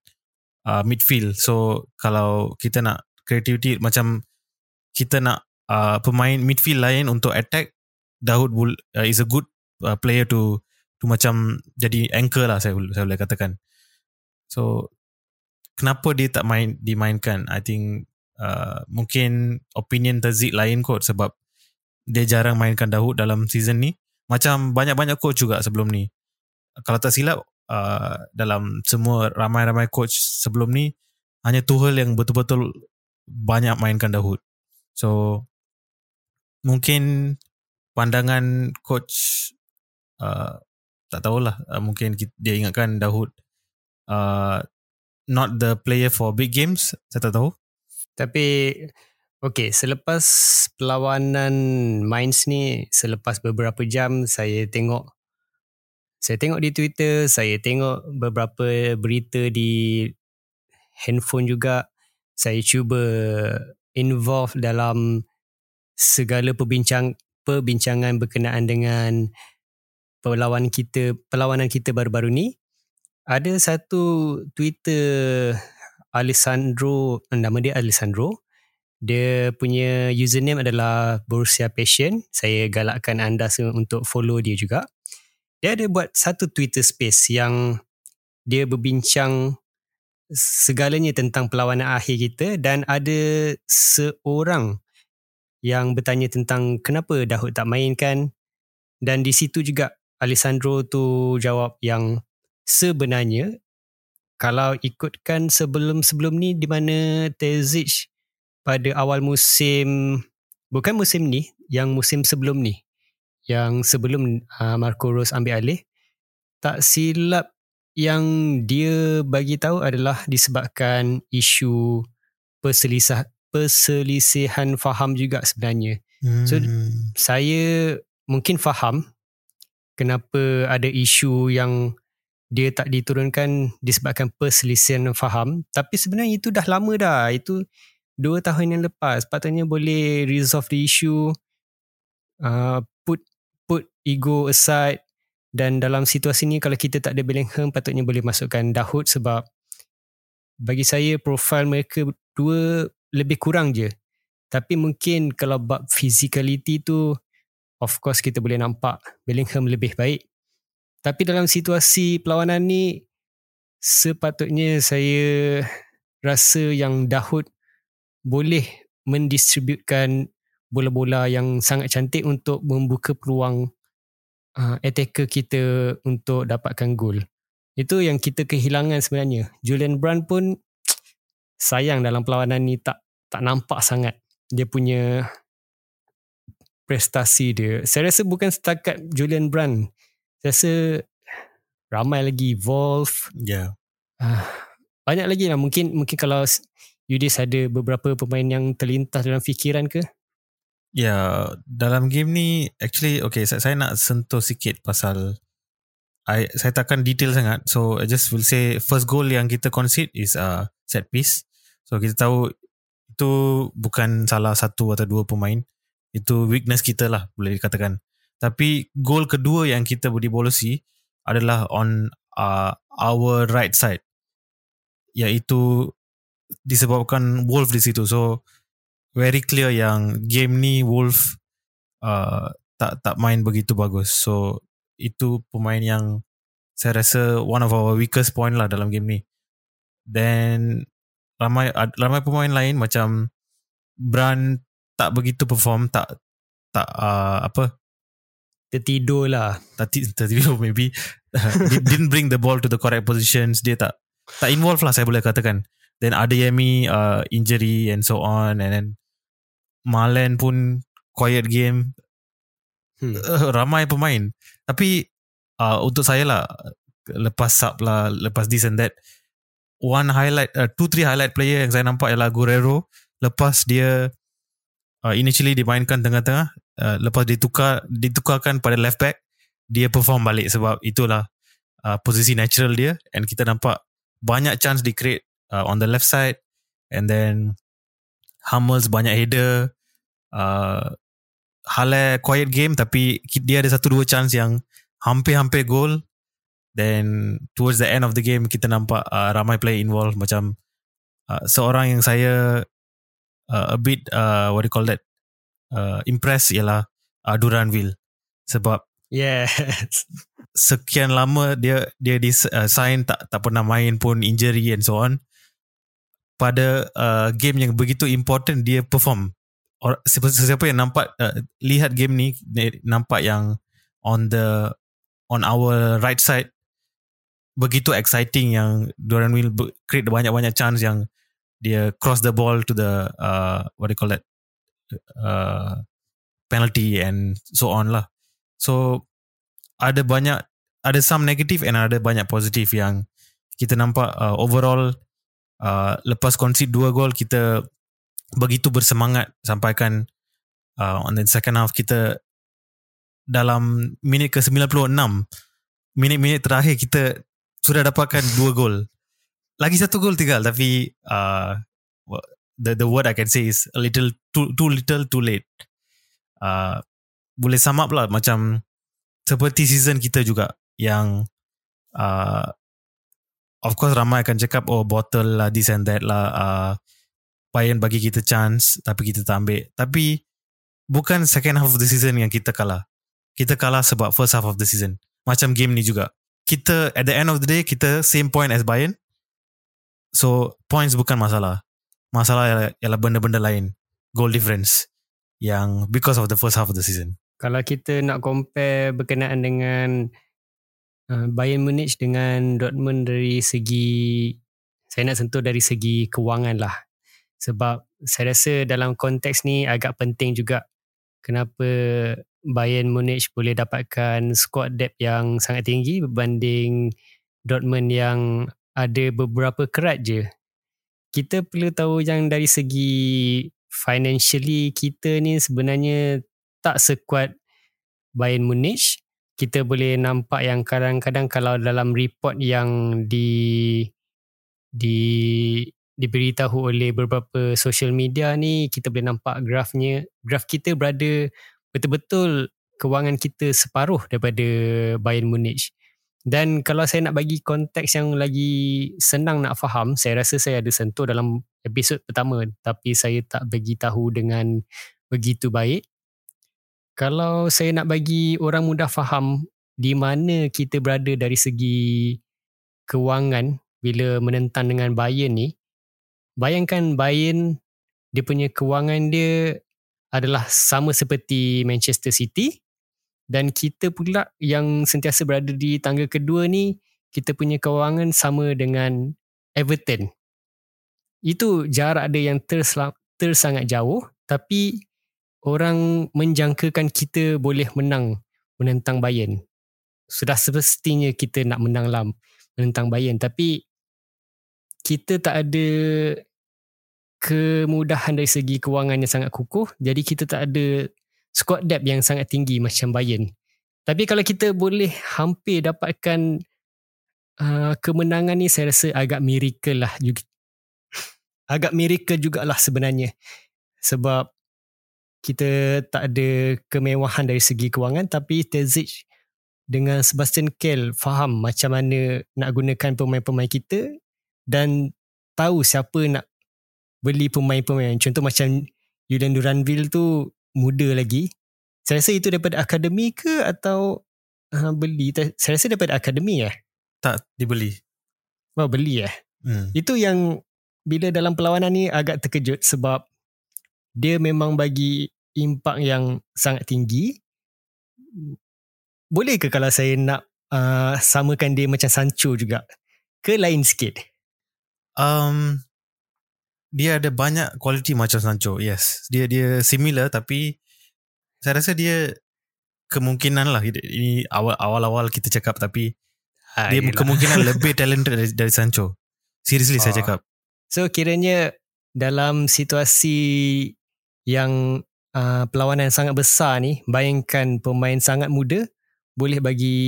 uh, midfield. So kalau kita nak creativity macam kita nak uh, pemain midfield lain untuk attack, Dahoud uh, is a good uh, player to to macam jadi anchor lah saya saya boleh katakan. So kenapa dia tak main dimainkan? I think uh, mungkin opinion Terzik lain kot sebab dia jarang mainkan Dahoud dalam season ni. Macam banyak-banyak coach juga sebelum ni. Kalau tak silap, uh, dalam semua ramai-ramai coach sebelum ni, hanya Tuchel yang betul-betul banyak mainkan Dahoud. So, mungkin pandangan coach uh, tak tahulah. Uh, mungkin dia ingatkan Dahoud uh, not the player for big games. Saya tak tahu. Tapi Okay, selepas perlawanan Mainz ni, selepas beberapa jam saya tengok saya tengok di Twitter, saya tengok beberapa berita di handphone juga. Saya cuba involve dalam segala perbincang perbincangan berkenaan dengan perlawanan kita perlawanan kita baru-baru ni. Ada satu Twitter Alessandro, nama dia Alessandro. Dia punya username adalah Borussia Passion. Saya galakkan anda semua untuk follow dia juga. Dia ada buat satu Twitter space yang dia berbincang segalanya tentang perlawanan akhir kita dan ada seorang yang bertanya tentang kenapa Dahoud tak mainkan dan di situ juga Alessandro tu jawab yang sebenarnya kalau ikutkan sebelum-sebelum ni di mana Terzic pada awal musim bukan musim ni yang musim sebelum ni yang sebelum uh, Marco Rose ambil alih tak silap yang dia bagi tahu adalah disebabkan isu perselisih perselisihan faham juga sebenarnya. Hmm. So saya mungkin faham kenapa ada isu yang dia tak diturunkan disebabkan perselisihan faham tapi sebenarnya itu dah lama dah. Itu dua tahun yang lepas patutnya boleh resolve the issue uh, put put ego aside dan dalam situasi ni kalau kita tak ada Bellingham patutnya boleh masukkan Dahoud sebab bagi saya profil mereka dua lebih kurang je. Tapi mungkin kalau bab physicality tu of course kita boleh nampak Bellingham lebih baik. Tapi dalam situasi perlawanan ni sepatutnya saya rasa yang Dahoud boleh mendistributkan bola-bola yang sangat cantik untuk membuka peluang uh, attacker kita untuk dapatkan gol. Itu yang kita kehilangan sebenarnya. Julian Brand pun sayang dalam perlawanan ni tak tak nampak sangat dia punya prestasi dia. Saya rasa bukan setakat Julian Brand. Saya rasa ramai lagi Wolf. Ya. Yeah. Uh, banyak lagi lah. Mungkin mungkin kalau Yudis ada beberapa pemain yang terlintas dalam fikiran ke? Ya, yeah, dalam game ni actually okay saya, saya nak sentuh sikit pasal I, saya takkan detail sangat. So I just will say first goal yang kita concede is a uh, set piece. So kita tahu itu bukan salah satu atau dua pemain. Itu weakness kita lah boleh dikatakan. Tapi goal kedua yang kita dibolosi adalah on uh, our right side. Iaitu disebabkan Wolf di situ. So very clear yang game ni Wolf uh, tak tak main begitu bagus. So itu pemain yang saya rasa one of our weakest point lah dalam game ni. Then ramai ramai pemain lain macam Brand tak begitu perform tak tak uh, apa tertidur lah tak tertidur maybe didn't bring the ball to the correct positions dia tak tak involve lah saya boleh katakan then ada Yemi uh, injury and so on. And then Malen pun quiet game. Hmm. uh, ramai pemain. Tapi uh, untuk saya lah lepas sub lah lepas this and that one highlight uh, two three highlight player yang saya nampak ialah Guerrero lepas dia uh, initially dimainkan tengah-tengah uh, lepas ditukar ditukarkan pada left back dia perform balik sebab itulah uh, posisi natural dia. And kita nampak banyak chance di create uh, on the left side. And then Hummels banyak header. Uh, Hale quiet game tapi dia ada satu dua chance yang hampir-hampir goal. Then towards the end of the game kita nampak uh, ramai player involved. Macam uh, seorang yang saya uh, a bit uh, what do you call that? Uh, impress ialah uh, Duranville sebab yes. sekian lama dia dia di uh, sign tak tak pernah main pun injury and so on pada uh, game yang begitu important dia perform. Or, siapa yang nampak uh, lihat game ni nampak yang on the on our right side begitu exciting yang Doran will create banyak-banyak chance yang dia cross the ball to the uh, what do you call that? Uh, penalty and so on lah. So ada banyak ada some negative and ada banyak positif yang kita nampak uh, overall uh, lepas concede dua gol kita begitu bersemangat sampaikan uh, on the second half kita dalam minit ke 96 minit-minit terakhir kita sudah dapatkan dua gol. Lagi satu gol tinggal tapi uh, the the word I can say is a little too too little too late. Uh, boleh sum up lah macam seperti season kita juga yang uh, of course ramai akan cakap oh bottle lah this and that lah uh, Bayern bagi kita chance tapi kita tak ambil tapi bukan second half of the season yang kita kalah kita kalah sebab first half of the season macam game ni juga kita at the end of the day kita same point as Bayern So points bukan masalah. Masalah ialah, ialah benda-benda lain. Goal difference. Yang because of the first half of the season. Kalau kita nak compare berkenaan dengan uh, Bayern Munich dengan Dortmund dari segi saya nak sentuh dari segi kewangan lah. Sebab saya rasa dalam konteks ni agak penting juga kenapa Bayern Munich boleh dapatkan squad depth yang sangat tinggi berbanding Dortmund yang ada beberapa kerat je. Kita perlu tahu yang dari segi financially kita ni sebenarnya tak sekuat Bayern Munich. Kita boleh nampak yang kadang-kadang kalau dalam report yang di di diberitahu oleh beberapa social media ni kita boleh nampak grafnya graf kita berada betul-betul kewangan kita separuh daripada Bayern Munich. Dan kalau saya nak bagi konteks yang lagi senang nak faham saya rasa saya ada sentuh dalam episod pertama tapi saya tak bagi tahu dengan begitu baik kalau saya nak bagi orang mudah faham di mana kita berada dari segi kewangan bila menentang dengan Bayern ni bayangkan Bayern dia punya kewangan dia adalah sama seperti Manchester City dan kita pula yang sentiasa berada di tangga kedua ni kita punya kewangan sama dengan Everton. Itu jarak dia yang tersla- tersangat jauh tapi orang menjangkakan kita boleh menang menentang Bayern. Sudah semestinya kita nak menang lah menentang Bayern. Tapi kita tak ada kemudahan dari segi kewangan yang sangat kukuh. Jadi kita tak ada squad depth yang sangat tinggi macam Bayern. Tapi kalau kita boleh hampir dapatkan uh, kemenangan ni saya rasa agak miracle lah. Juga agak miracle jugalah sebenarnya. Sebab kita tak ada kemewahan dari segi kewangan tapi Terzic dengan Sebastian Kehl faham macam mana nak gunakan pemain-pemain kita dan tahu siapa nak beli pemain-pemain. Contoh macam Julian Duranville tu muda lagi. Saya rasa itu daripada akademi ke atau uh, beli? Saya rasa daripada akademi eh. Tak dibeli. Oh beli eh. Hmm. Itu yang bila dalam perlawanan ni agak terkejut sebab dia memang bagi impak yang sangat tinggi. Boleh ke kalau saya nak uh, samakan dia macam Sancho juga? Ke lain sikit? um, dia ada banyak quality macam Sancho. Yes, dia dia similar tapi saya rasa dia kemungkinan lah ini awal awal-awal kita cakap tapi ha, dia kemungkinan lebih talented dari, dari Sancho. Seriously oh. saya cakap. So kiranya dalam situasi yang uh, perlawanan sangat besar ni, bayangkan pemain sangat muda boleh bagi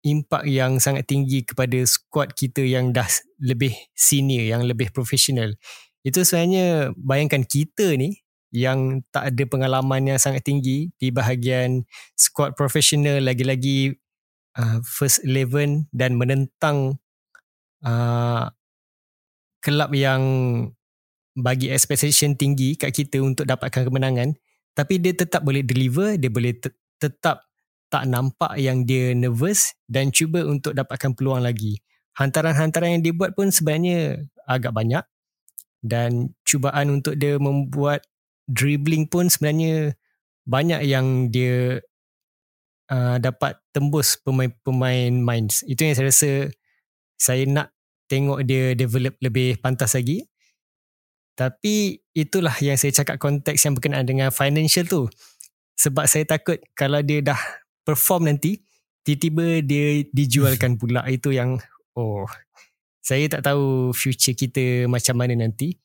impak yang sangat tinggi kepada squad kita yang dah lebih senior, yang lebih profesional. Itu sebenarnya bayangkan kita ni yang tak ada pengalaman yang sangat tinggi di bahagian squad profesional lagi-lagi uh, first eleven dan menentang uh, kelab yang bagi expectation tinggi kat kita untuk dapatkan kemenangan tapi dia tetap boleh deliver dia boleh te- tetap tak nampak yang dia nervous dan cuba untuk dapatkan peluang lagi. Hantaran-hantaran yang dia buat pun sebenarnya agak banyak dan cubaan untuk dia membuat dribbling pun sebenarnya banyak yang dia uh, dapat tembus pemain-pemain minds. Itu yang saya rasa saya nak tengok dia develop lebih pantas lagi. Tapi itulah yang saya cakap konteks yang berkenaan dengan financial tu. Sebab saya takut kalau dia dah perform nanti tiba-tiba dia dijualkan pula. Itu yang oh saya tak tahu future kita macam mana nanti.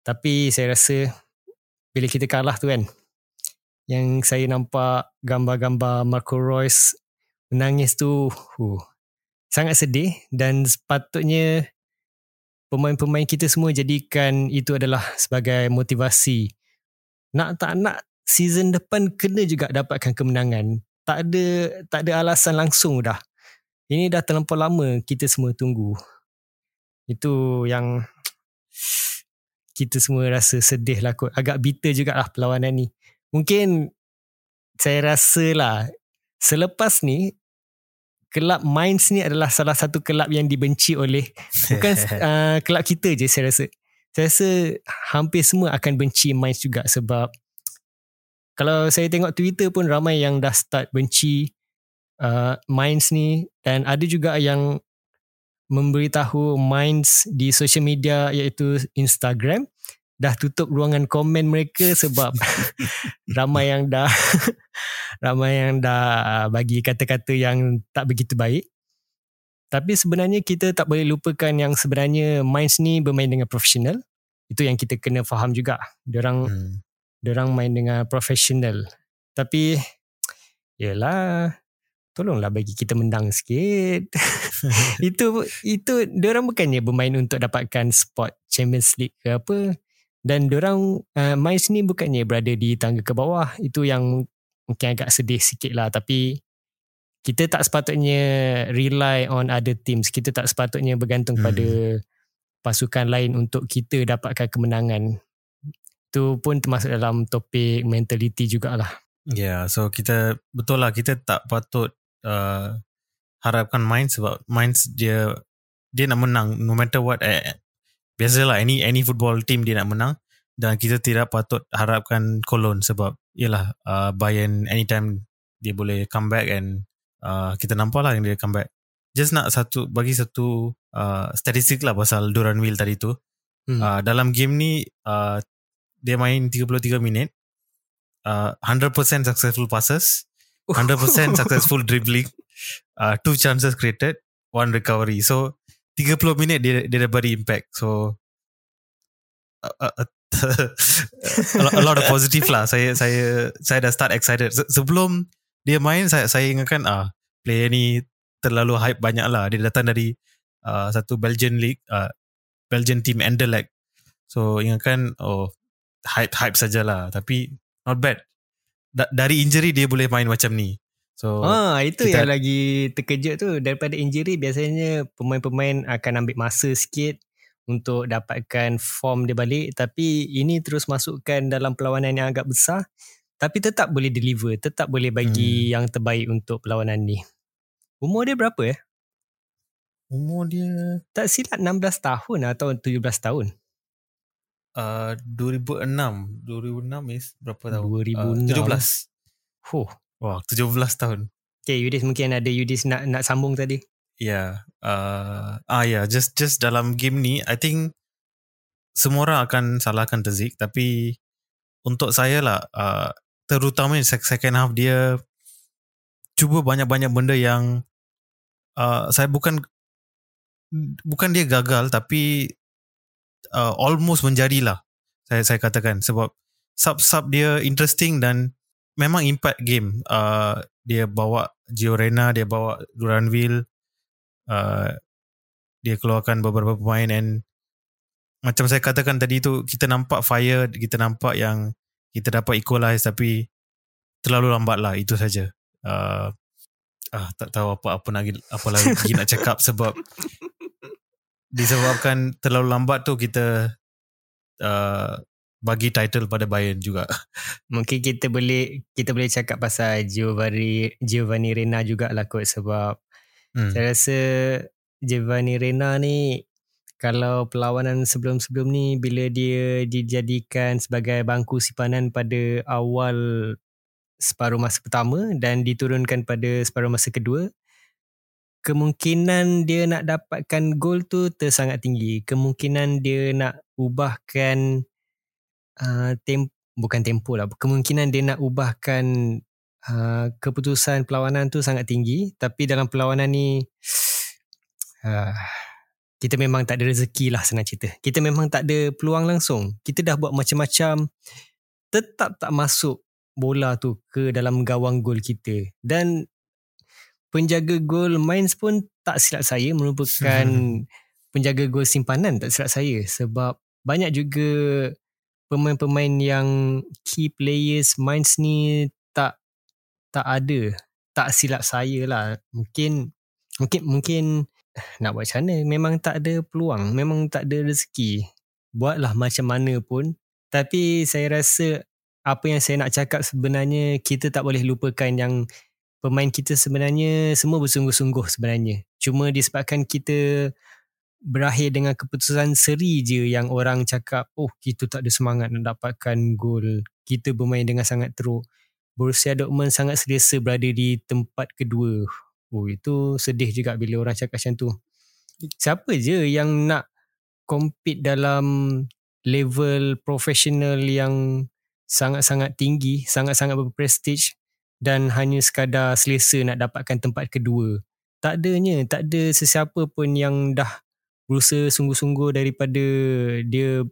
Tapi saya rasa bila kita kalah tu kan yang saya nampak gambar-gambar Marco Reus menangis tu uh, sangat sedih. Dan sepatutnya pemain-pemain kita semua jadikan itu adalah sebagai motivasi nak tak nak season depan kena juga dapatkan kemenangan tak ada tak ada alasan langsung dah. Ini dah terlampau lama kita semua tunggu. Itu yang kita semua rasa sedih lah kot. Agak bitter jugalah perlawanan ni. Mungkin saya rasa lah selepas ni kelab Mainz ni adalah salah satu kelab yang dibenci oleh bukan uh, kelab kita je saya rasa. Saya rasa hampir semua akan benci Mainz juga sebab kalau saya tengok Twitter pun ramai yang dah start benci uh, Mainz ni dan ada juga yang memberitahu Minds di social media iaitu Instagram dah tutup ruangan komen mereka sebab ramai yang dah ramai yang dah bagi kata-kata yang tak begitu baik. Tapi sebenarnya kita tak boleh lupakan yang sebenarnya Minds ni bermain dengan profesional. Itu yang kita kena faham juga. Diorang hmm. diorang main dengan profesional. Tapi yalah tolonglah bagi kita menang sikit. itu itu orang bukannya bermain untuk dapatkan spot Champions League ke apa. Dan orang uh, main sini bukannya berada di tangga ke bawah. Itu yang mungkin agak sedih sikit lah. Tapi kita tak sepatutnya rely on other teams. Kita tak sepatutnya bergantung hmm. pada pasukan lain untuk kita dapatkan kemenangan. Itu pun termasuk dalam topik mentality jugalah. Ya, yeah, so kita betul lah kita tak patut uh, harapkan Mainz sebab Mainz dia dia nak menang no matter what eh, biasalah any any football team dia nak menang dan kita tidak patut harapkan Cologne sebab ialah uh, Bayern anytime dia boleh come back and uh, kita nampak lah yang dia come back. Just nak satu bagi satu uh, statistik lah pasal Duran Will tadi tu. Hmm. uh, dalam game ni uh, dia main 33 minit uh, 100% successful passes 100% successful dribbling uh, two chances created one recovery. So 30 minit dia dia dah beri impact. So uh, uh, a lot of positive lah. Saya saya saya dah start excited. Se- sebelum dia main saya saya ingatkan ah player ni terlalu hype banyak lah. Dia datang dari uh, satu Belgian league uh, Belgian team Anderlecht. So ingatkan oh hype hype sajalah. Tapi not bad. Da- dari injury dia boleh main macam ni. So ah itu kita, yang lagi terkejut tu daripada injury biasanya pemain-pemain akan ambil masa sikit untuk dapatkan form dia balik tapi ini terus masukkan dalam perlawanan yang agak besar tapi tetap boleh deliver, tetap boleh bagi hmm. yang terbaik untuk perlawanan ni. Umur dia berapa eh? Umur dia tak silap 16 tahun atau 17 tahun. Uh, 2006 2006 is berapa tahun? 2006 uh, 17 Huh Wah 17 tahun. Okay Yudis mungkin ada Yudis nak nak sambung tadi. Ya yeah, uh, Ah ya yeah, Just just dalam game ni I think Semua orang akan salahkan Tezik Tapi Untuk saya lah uh, Terutama second half dia Cuba banyak-banyak benda yang uh, Saya bukan Bukan dia gagal Tapi uh, almost menjadilah saya saya katakan. Sebab sub sub dia interesting dan memang impact game. Uh, dia bawa Gio Reyna dia bawa Duranville uh, dia keluarkan beberapa pemain and macam saya katakan tadi tu kita nampak fire kita nampak yang kita dapat equalize tapi terlalu lambat lah itu saja. Uh, ah tak tahu apa apa lagi apa lagi nak cakap sebab disebabkan terlalu lambat tu kita uh, bagi title pada Bayern juga. Mungkin kita boleh kita boleh cakap pasal Giovanni Giovanni Rena jugalah kot sebab hmm. saya rasa Giovanni Rena ni kalau perlawanan sebelum-sebelum ni bila dia dijadikan sebagai bangku simpanan pada awal separuh masa pertama dan diturunkan pada separuh masa kedua kemungkinan dia nak dapatkan gol tu tersangat tinggi. Kemungkinan dia nak ubahkan uh, tem bukan tempo lah. Kemungkinan dia nak ubahkan uh, keputusan perlawanan tu sangat tinggi. Tapi dalam perlawanan ni uh, kita memang tak ada rezeki lah senang cerita. Kita memang tak ada peluang langsung. Kita dah buat macam-macam tetap tak masuk bola tu ke dalam gawang gol kita. Dan penjaga gol Mainz pun tak silap saya merupakan penjaga gol simpanan tak silap saya sebab banyak juga pemain-pemain yang key players Mainz ni tak tak ada tak silap saya lah. Mungkin mungkin mungkin nak buat macam mana? Memang tak ada peluang memang tak ada rezeki. Buatlah macam mana pun. Tapi saya rasa apa yang saya nak cakap sebenarnya kita tak boleh lupakan yang pemain kita sebenarnya semua bersungguh-sungguh sebenarnya. Cuma disebabkan kita berakhir dengan keputusan seri je yang orang cakap oh kita tak ada semangat nak dapatkan gol. Kita bermain dengan sangat teruk. Borussia Dortmund sangat selesa berada di tempat kedua. Oh itu sedih juga bila orang cakap macam tu. Siapa je yang nak compete dalam level profesional yang sangat-sangat tinggi, sangat-sangat berprestige dan hanya sekadar selesa nak dapatkan tempat kedua. Tak adanya, tak ada sesiapa pun yang dah berusaha sungguh-sungguh daripada dia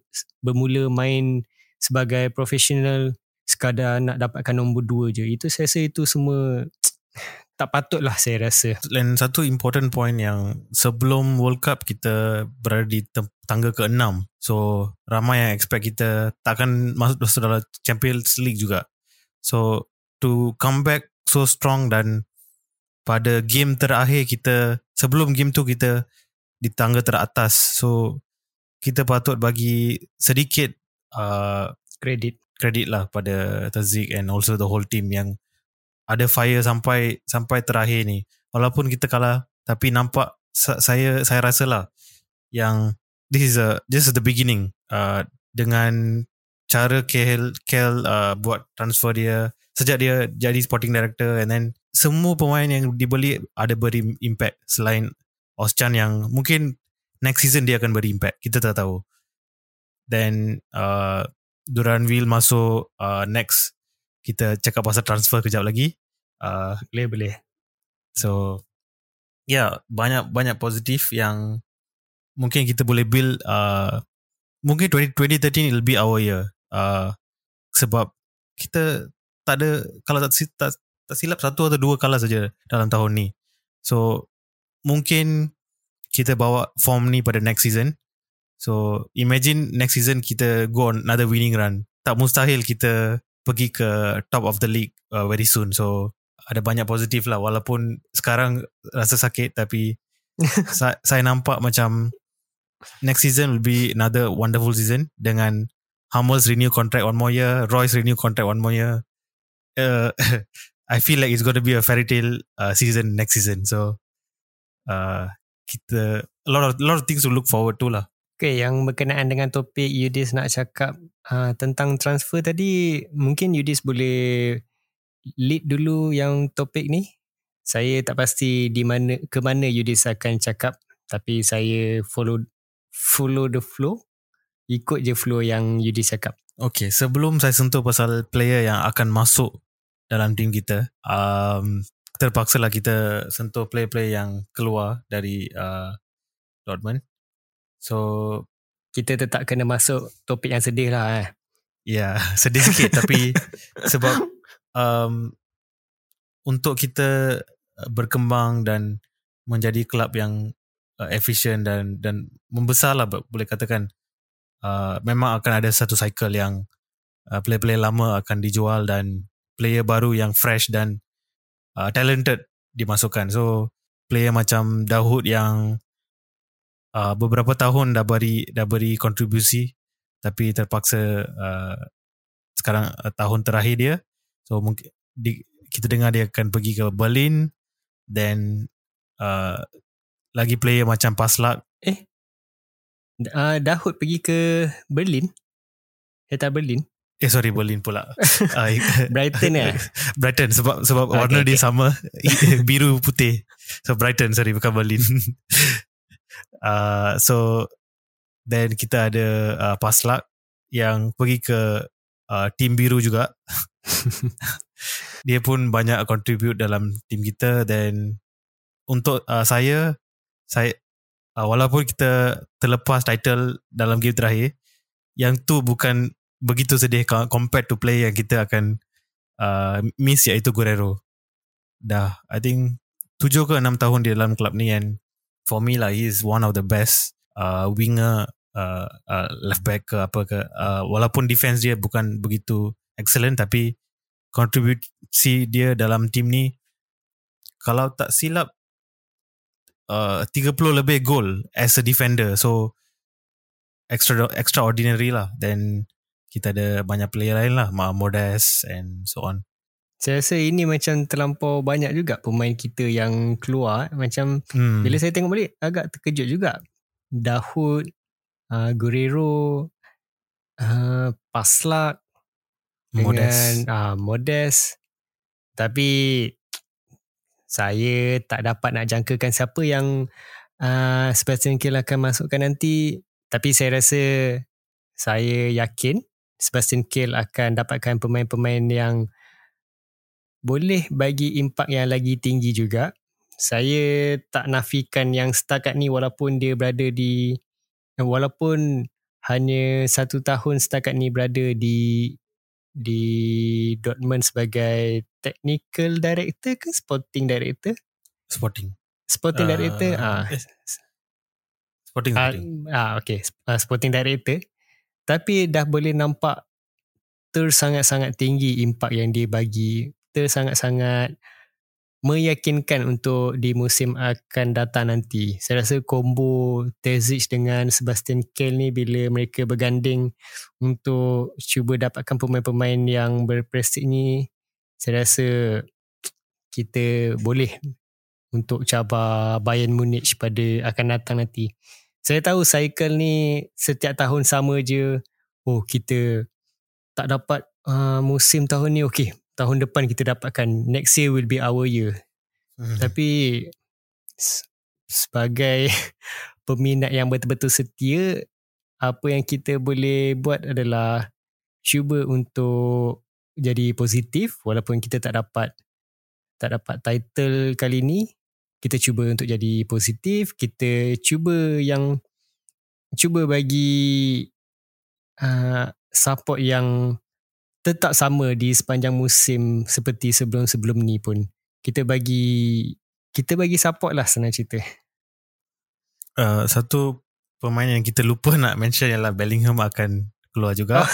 bermula main sebagai profesional sekadar nak dapatkan nombor dua je. Itu saya rasa itu semua tak patut lah saya rasa. Dan satu important point yang sebelum World Cup kita berada di tangga ke-6. So ramai yang expect kita takkan masuk dalam Champions League juga. So to come back so strong dan pada game terakhir kita sebelum game tu kita di tangga teratas. So kita patut bagi sedikit uh, kredit. kredit lah pada Tazik and also the whole team yang ada fire sampai sampai terakhir ni. Walaupun kita kalah tapi nampak saya saya rasa lah yang this is a this is the beginning uh, dengan cara KL, KL uh, buat transfer dia sejak dia jadi sporting director and then semua pemain yang dibeli ada beri impact selain Oschan yang mungkin next season dia akan beri impact kita tak tahu. Then uh, Duranville masuk uh, next. Kita cakap pasal transfer kejap lagi. Uh, boleh boleh. So ya yeah, banyak banyak positif yang mungkin kita boleh build uh, mungkin 20, 2013 will be our year. Uh, sebab kita tak ada kalau tak, tak, tak silap satu atau dua kalah saja dalam tahun ni. So mungkin kita bawa form ni pada next season. So imagine next season kita go on another winning run. Tak mustahil kita pergi ke top of the league uh, very soon. So ada banyak positif lah walaupun sekarang rasa sakit tapi saya, saya nampak macam next season will be another wonderful season dengan Hummels renew contract one more year, Royce renew contract one more year, uh, I feel like it's going to be a fairy tale uh, season next season. So uh, kita a lot of a lot of things to look forward to lah. Okay, yang berkenaan dengan topik Yudis nak cakap uh, tentang transfer tadi, mungkin Yudis boleh lead dulu yang topik ni. Saya tak pasti di mana ke mana Yudis akan cakap, tapi saya follow follow the flow, ikut je flow yang Yudis cakap. Okay, sebelum saya sentuh pasal player yang akan masuk dalam tim kita, um, terpaksa lah kita sentuh player-player yang keluar dari uh, Dortmund. So, kita tetap kena masuk topik yang sedih lah eh. Ya, yeah, sedih sikit tapi sebab um, untuk kita berkembang dan menjadi klub yang uh, efisien dan dan membesar lah boleh katakan Uh, memang akan ada satu cycle yang uh, player-player lama akan dijual dan player baru yang fresh dan uh, talented dimasukkan. So player macam Dahoud yang uh, beberapa tahun dah beri dah beri kontribusi tapi terpaksa uh, sekarang uh, tahun terakhir dia. So mungkin di, kita dengar dia akan pergi ke Berlin then uh, lagi player macam Paslak eh uh, Dahoud pergi ke Berlin Hertha Berlin Eh sorry Berlin pula. Uh, Brighton eh? Brighton sebab sebab okay, warna okay. dia sama biru putih. So Brighton sorry bukan Berlin. Uh, so then kita ada uh, Paslak yang pergi ke uh, tim biru juga. Dia pun banyak contribute dalam tim kita. Dan untuk uh, saya saya uh, walaupun kita terlepas title dalam game terakhir yang tu bukan begitu sedih compared to play yang kita akan uh, miss iaitu Guerrero. Dah I think 7 ke 6 tahun di dalam klub ni and for me lah he is one of the best uh, winger uh, uh, left back ke apa ke. Uh, walaupun defense dia bukan begitu excellent tapi kontribusi dia dalam tim ni kalau tak silap uh, 30 lebih gol as a defender. So extra extraordinary lah. Then kita ada banyak player lain lah Modest and so on Saya rasa ini macam terlampau banyak juga pemain kita yang keluar. Macam Hmm. bila saya tengok balik agak terkejut juga. Dahud, uh, Guerrero, uh, Paslak dengan Modest. uh, Modest. Tapi saya tak dapat nak jangkakan siapa yang uh, Sebastian Kiel akan masukkan nanti. Tapi saya rasa saya yakin Sebastian Kiel akan dapatkan pemain-pemain yang boleh bagi impak yang lagi tinggi juga. Saya tak nafikan yang setakat ni walaupun dia berada di walaupun hanya satu tahun setakat ni berada di di Dortmund sebagai technical director ke sporting director? Sporting. Sporting Ah, director. Ah, eh, Sporting. ah, sporting. ah okay, ah, sporting director. Tapi dah boleh nampak tersangat-sangat tinggi impak yang dia bagi. Tersangat-sangat meyakinkan untuk di musim akan datang nanti. Saya rasa combo Terzic dengan Sebastian Kehl ni bila mereka berganding untuk cuba dapatkan pemain-pemain yang berprestij ni, saya rasa kita boleh untuk cabar Bayern Munich pada akan datang nanti. Saya tahu cycle ni setiap tahun sama je. Oh kita tak dapat uh, musim tahun ni okey. Tahun depan kita dapatkan. Next year will be our year. Hmm. Tapi sebagai peminat yang betul-betul setia, apa yang kita boleh buat adalah cuba untuk jadi positif walaupun kita tak dapat tak dapat title kali ni kita cuba untuk jadi positif kita cuba yang cuba bagi uh, support yang tetap sama di sepanjang musim seperti sebelum-sebelum ni pun kita bagi kita bagi support lah senang cerita Uh, satu pemain yang kita lupa nak mention ialah Bellingham akan keluar juga. Oh.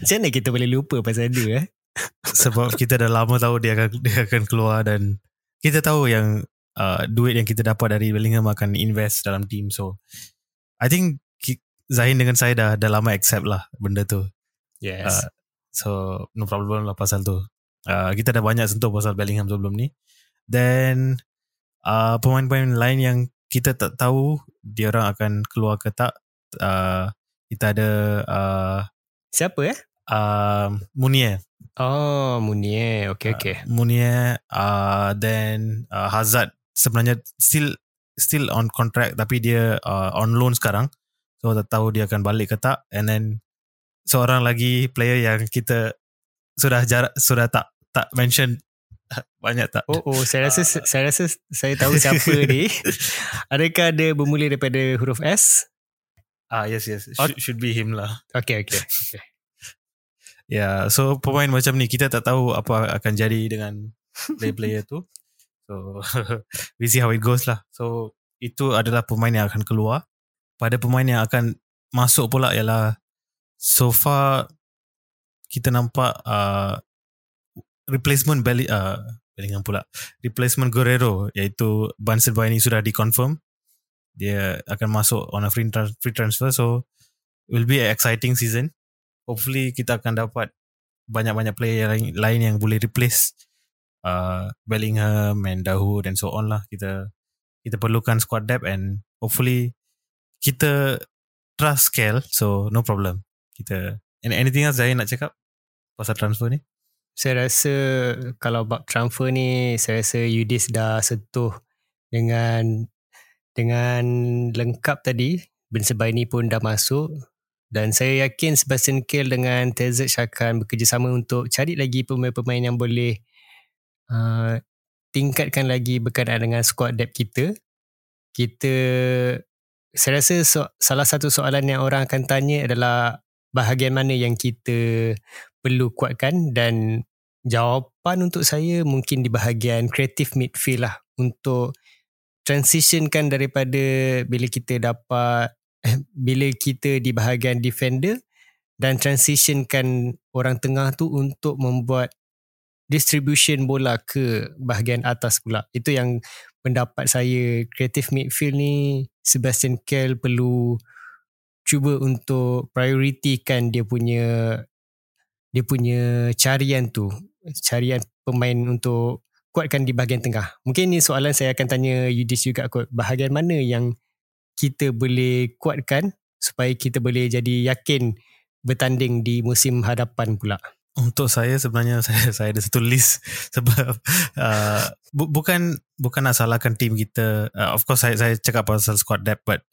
macam mana kita boleh lupa pasal dia eh? sebab kita dah lama tahu dia akan dia akan keluar dan kita tahu yang uh, duit yang kita dapat dari Bellingham akan invest dalam team. So I think Zahin dengan saya dah dah lama accept lah benda tu. Yes. Uh, so no problem lah pasal tu. Uh, kita dah banyak sentuh pasal Bellingham sebelum ni. Then uh, pemain-pemain lain yang kita tak tahu dia orang akan keluar ke tak uh, kita ada uh, siapa eh uh, Munier oh Munier okay okay Munier uh, then uh, Hazard sebenarnya still still on contract tapi dia uh, on loan sekarang so tak tahu dia akan balik ke tak and then seorang lagi player yang kita sudah jarak sudah tak tak mention banyak tak Oh, oh saya rasa Ah. saya rasa saya tahu siapa ni. Adakah dia bermula daripada huruf S? ah yes yes Oh. should, should be him lah Okay, okay. okay. Yeah so pemain macam ni kita tak tahu apa akan jadi dengan player-player tu. So we see how it goes lah. So itu adalah pemain yang akan keluar. Pada pemain yang akan masuk pula ialah so far kita nampak uh, replacement Belly, uh, Bellingham pula. Replacement Guerrero iaitu Bunsen Boy ini sudah dikonfirm dia akan masuk on a free, tra- free transfer. So will be an exciting season hopefully kita akan dapat banyak-banyak player yang lain, yang boleh replace uh, Bellingham and Dahoud and so on lah. Kita kita perlukan squad depth and hopefully kita trust Kel so no problem. Kita and anything else Zain nak cakap pasal transfer ni? Saya rasa kalau bab transfer ni saya rasa Yudis dah sentuh dengan dengan lengkap tadi. Ben Sebaini pun dah masuk dan saya yakin Sebastian Kehl dengan Terzic akan bekerjasama untuk cari lagi pemain-pemain yang boleh uh, tingkatkan lagi berkenaan dengan squad depth kita. Kita saya rasa so, salah satu soalan yang orang akan tanya adalah bahagian mana yang kita perlu kuatkan dan jawapan untuk saya mungkin di bahagian creative midfield lah untuk transitionkan daripada bila kita dapat bila kita di bahagian defender dan transitionkan orang tengah tu untuk membuat distribution bola ke bahagian atas pula. Itu yang pendapat saya. Creative midfield ni Sebastian Kehl perlu cuba untuk prioritikan dia punya dia punya carian tu. Carian pemain untuk kuatkan di bahagian tengah. Mungkin ni soalan saya akan tanya Yudis juga kot. Bahagian mana yang kita boleh kuatkan supaya kita boleh jadi yakin bertanding di musim hadapan pula. Untuk saya sebenarnya saya saya ada satu list sebab uh, bu, bukan bukan nak salahkan tim kita. Uh, of course saya saya cakap pasal squad depth but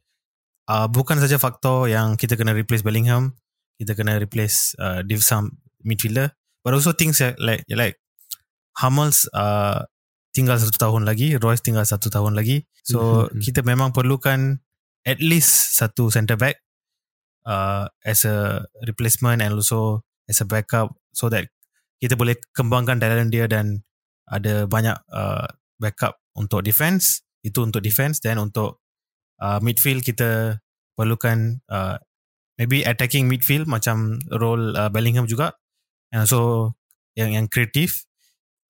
uh, bukan saja faktor yang kita kena replace Bellingham kita kena replace uh, div some midfielder but also things like like Hummels uh, tinggal satu tahun lagi Royce tinggal satu tahun lagi. So mm-hmm. kita memang perlukan at least satu centre back uh, as a replacement and also as a backup so that kita boleh kembangkan talent dia dan ada banyak uh, backup untuk defense itu untuk defense dan untuk uh, midfield kita perlukan uh, maybe attacking midfield macam role uh, Bellingham juga. And also yang yang kreatif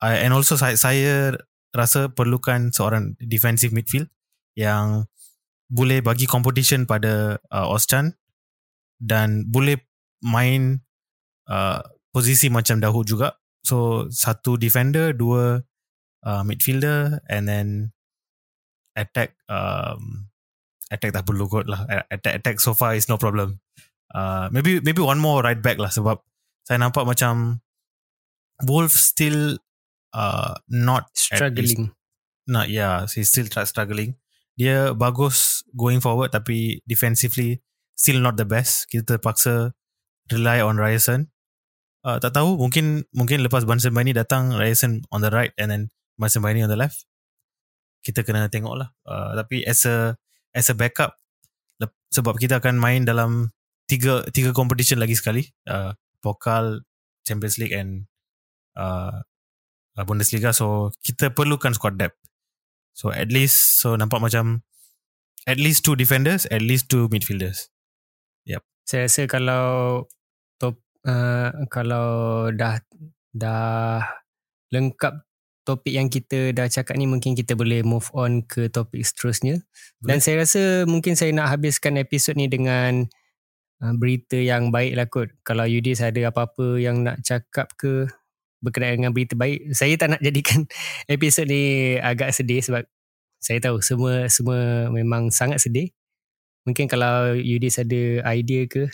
uh, and also saya, saya rasa perlukan seorang defensive midfield yang boleh bagi competition pada uh, Oschan dan boleh main uh, posisi macam dahulu juga. So satu defender, dua uh, midfielder and then attack um, attack tak perlu kot lah. Attack attack so far is no problem. Uh, maybe maybe one more right back lah sebab saya nampak macam Wolf still uh, not struggling. Not yeah, he's still struggling. Dia bagus going forward tapi defensively still not the best. Kita terpaksa rely on Ryerson. Uh, tak tahu mungkin mungkin lepas Bunsen Baini datang Ryerson on the right and then Bunsen Baini on the left. Kita kena tengok lah uh, tapi as a as a backup sebab kita akan main dalam tiga tiga competition lagi sekali. Uh, Pokal Champions League and uh, Bundesliga. So kita perlukan squad depth so at least so nampak macam at least two defenders at least two midfielders yep saya rasa kalau uh, kalau dah dah lengkap topik yang kita dah cakap ni mungkin kita boleh move on ke topik seterusnya. Boleh. Dan saya rasa mungkin saya nak habiskan episod ni dengan uh, berita yang baik lah kot. Kalau Yudis ada apa-apa yang nak cakap ke berkenaan dengan berita baik, saya tak nak jadikan episod ni agak sedih sebab saya tahu semua semua memang sangat sedih. Mungkin kalau Yudis ada idea ke.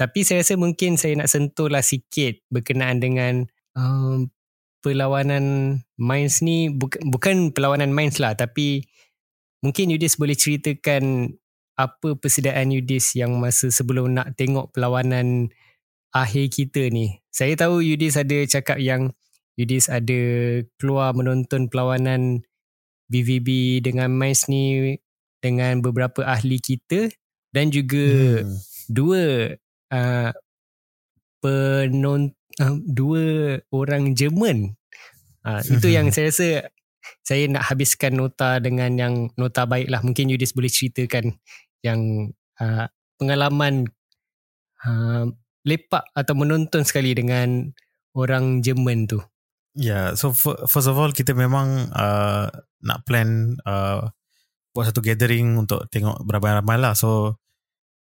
Tapi saya rasa mungkin saya nak sentuh lah sikit berkenaan dengan um, perlawanan Mainz ni. Bukan, bukan perlawanan Mainz lah tapi mungkin Yudis boleh ceritakan apa persediaan Yudis yang masa sebelum nak tengok perlawanan akhir kita ni. Saya tahu Yudis ada cakap yang Yudis ada keluar menonton perlawanan BVB dengan Mainz ni dengan beberapa ahli kita dan juga hmm. dua uh, penon uh, dua orang Jerman. Uh, itu yang saya rasa saya nak habiskan nota dengan yang nota baik lah. Mungkin Yudis boleh ceritakan yang uh, pengalaman uh, lepak atau menonton sekali dengan orang Jerman tu. Yeah, so first of all kita memang uh, nak plan uh, buat satu gathering untuk tengok berapa ramai lah. So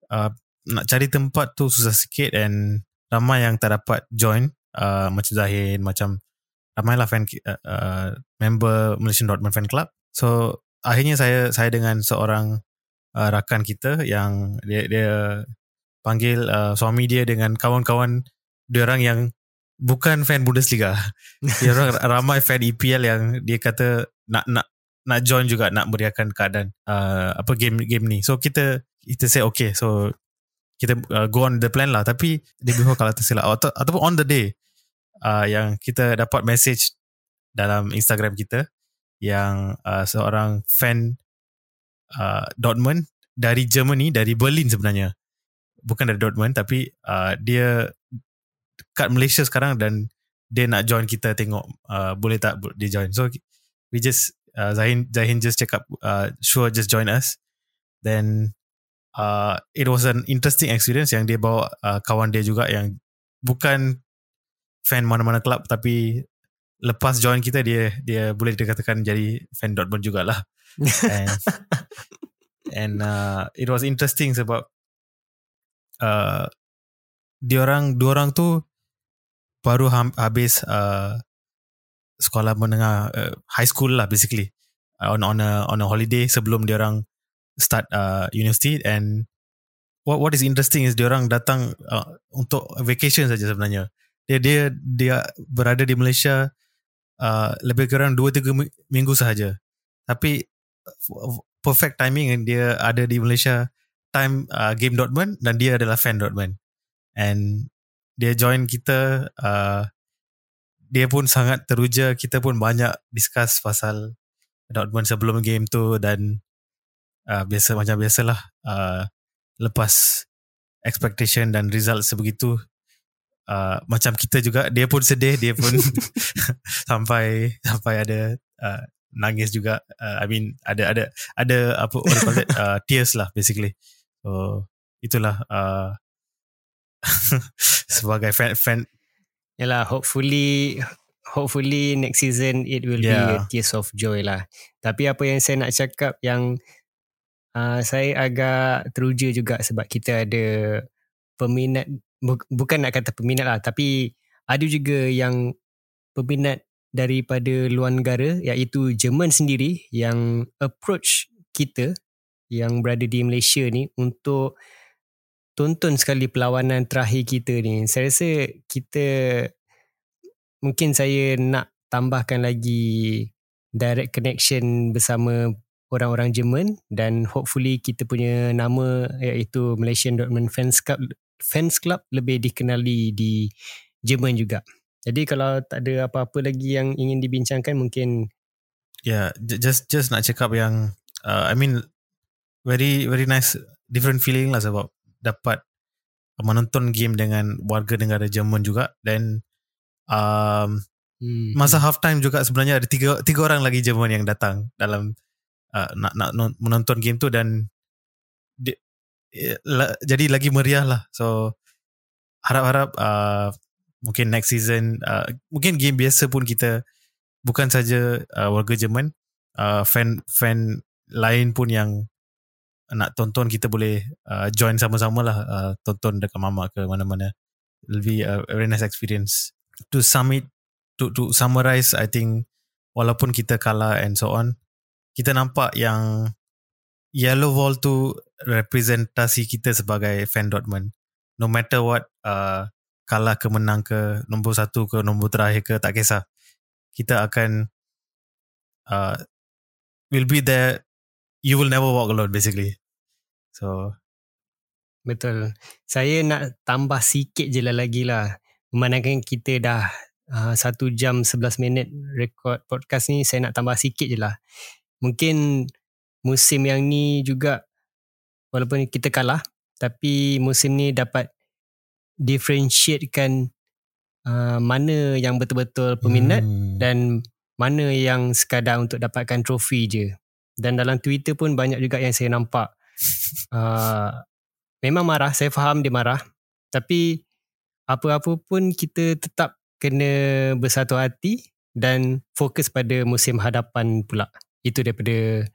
uh, nak cari tempat tu susah sikit and ramai yang tak dapat join uh, macam Zahin macam ramai lah fan uh, uh, member Malaysian Dortmund fan club so akhirnya saya saya dengan seorang uh, rakan kita yang dia dia panggil uh, suami dia dengan kawan-kawan dia orang yang bukan fan Bundesliga. Dia orang ramai fan EPL yang dia kata nak nak nak join juga nak meriahkan keadaan uh, apa game game ni. So kita kita say okay so kita uh, go on the plan lah. Tapi dia before kalau tersilap. Atau ataupun on the day uh, yang kita dapat message dalam Instagram kita yang uh, seorang fan uh, Dortmund dari Germany dari Berlin sebenarnya bukan dari Dortmund tapi uh, dia kat Malaysia sekarang dan dia nak join kita tengok uh, boleh tak dia join. So we just uh, Zahin Zahin just check up uh, sure just join us. Then uh, it was an interesting experience yang dia bawa uh, kawan dia juga yang bukan fan mana-mana club tapi lepas join kita dia dia boleh dikatakan jadi fan Dortmund jugalah. And and uh, it was interesting sebab uh, dia orang dua orang tu baru ham, habis uh, sekolah menengah uh, high school lah basically. Uh, on on a on a holiday sebelum dia orang start uh, university. And what what is interesting is dia orang datang uh, untuk vacation saja sebenarnya. Dia dia dia berada di Malaysia uh, lebih kurang 2 3 minggu sahaja. Tapi uh, perfect timing dia ada di Malaysia time uh, game Dortmund dan dia adalah fan Dortmund and dia join kita uh, dia pun sangat teruja. Kita pun banyak discuss pasal. Dortmund sebelum game tu dan uh, biasa macam biasalah uh, lepas expectation dan result sebegitu uh, macam kita juga. Dia pun sedih dia pun sampai sampai ada uh, nangis juga. Uh, I mean ada ada ada apa call it uh, tears lah basically so itulah uh, sebagai fan fan Yalah, hopefully hopefully next season it will yeah. be a tears of joy lah. Tapi apa yang saya nak cakap yang uh, saya agak teruja juga sebab kita ada peminat bu- bukan nak kata peminat lah tapi ada juga yang peminat daripada luar negara iaitu Jerman sendiri yang approach kita yang berada di Malaysia ni untuk tonton sekali perlawanan terakhir kita ni. Saya rasa kita mungkin saya nak tambahkan lagi direct connection bersama orang-orang Jerman dan hopefully kita punya nama iaitu Malaysian Dortmund Fans Club Fans Club lebih dikenali di Jerman juga. Jadi kalau tak ada apa-apa lagi yang ingin dibincangkan mungkin yeah just just nak cakap yang uh, I mean very very nice different feeling lah sebab dapat menonton game dengan warga negara Jerman juga dan um, hmm. masa half time juga sebenarnya ada tiga tiga orang lagi Jerman yang datang dalam uh, nak nak menonton game tu dan di, la, jadi lagi meriah lah so harap-harap uh, mungkin next season uh, mungkin game biasa pun kita bukan saja uh, warga Jerman uh, fan fan lain pun yang nak tonton kita boleh uh, join sama-sama lah uh, tonton dekat mama ke mana-mana. It'll be a very nice experience. To sum it to to summarize I think walaupun kita kalah and so on kita nampak yang yellow wall tu representasi kita sebagai fan Dortmund. No matter what uh, kalah ke menang ke nombor satu ke nombor terakhir ke tak kisah. Kita akan uh, will be there. You will never walk alone basically So betul. Saya nak tambah sikit je lah lagi lah. Memandangkan kita dah uh, satu jam sebelas minit record podcast ni, saya nak tambah sikit je lah. Mungkin musim yang ni juga walaupun kita kalah, tapi musim ni dapat differentiatekan uh, mana yang betul-betul peminat hmm. dan mana yang sekadar untuk dapatkan trofi je. Dan dalam Twitter pun banyak juga yang saya nampak uh, memang marah. Saya faham dia marah. Tapi apa-apa pun kita tetap kena bersatu hati dan fokus pada musim hadapan pula. Itu daripada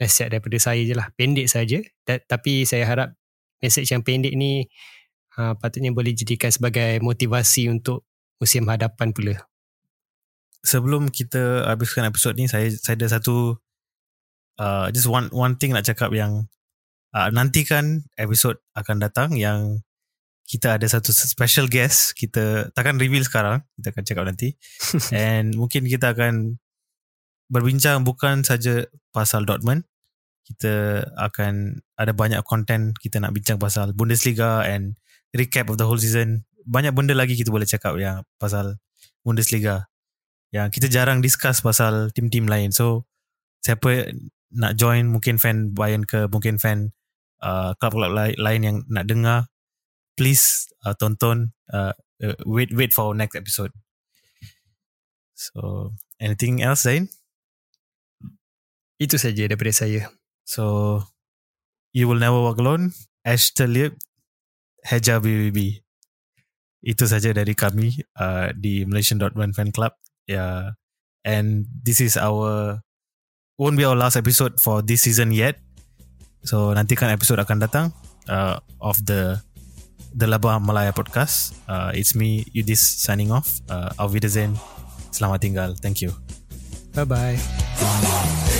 nasihat daripada saya je lah. Pendek saja. Tapi saya harap message yang pendek ni uh, patutnya boleh jadikan sebagai motivasi untuk musim hadapan pula. Sebelum kita habiskan episod ni saya saya ada satu uh, just one one thing nak cakap yang uh, nantikan episod akan datang yang kita ada satu special guest. Kita takkan reveal sekarang kita akan cakap nanti. And mungkin kita akan berbincang bukan saja pasal Dortmund. Kita akan ada banyak content kita nak bincang pasal Bundesliga and recap of the whole season. Banyak benda lagi kita boleh cakap yang pasal Bundesliga yang kita jarang discuss pasal tim-tim lain. So siapa nak join? Mungkin fan Bayern ke? Mungkin fan uh, club-club lain yang nak dengar please uh, tonton uh, uh, wait wait for our next episode. So anything else Zain? Itu saja daripada saya. So you will never walk alone. Ashton Lip Heja BBB itu saja dari kami uh, di Malaysian Dortmund Fan Club. Yeah. and this is our won't be our last episode for this season yet So nantikan episod akan datang uh, of the The Labah Malaya Podcast. Uh, it's me, Yudis, signing off. Uh, Auf Wiedersehen. Selamat tinggal. Thank you. Bye-bye.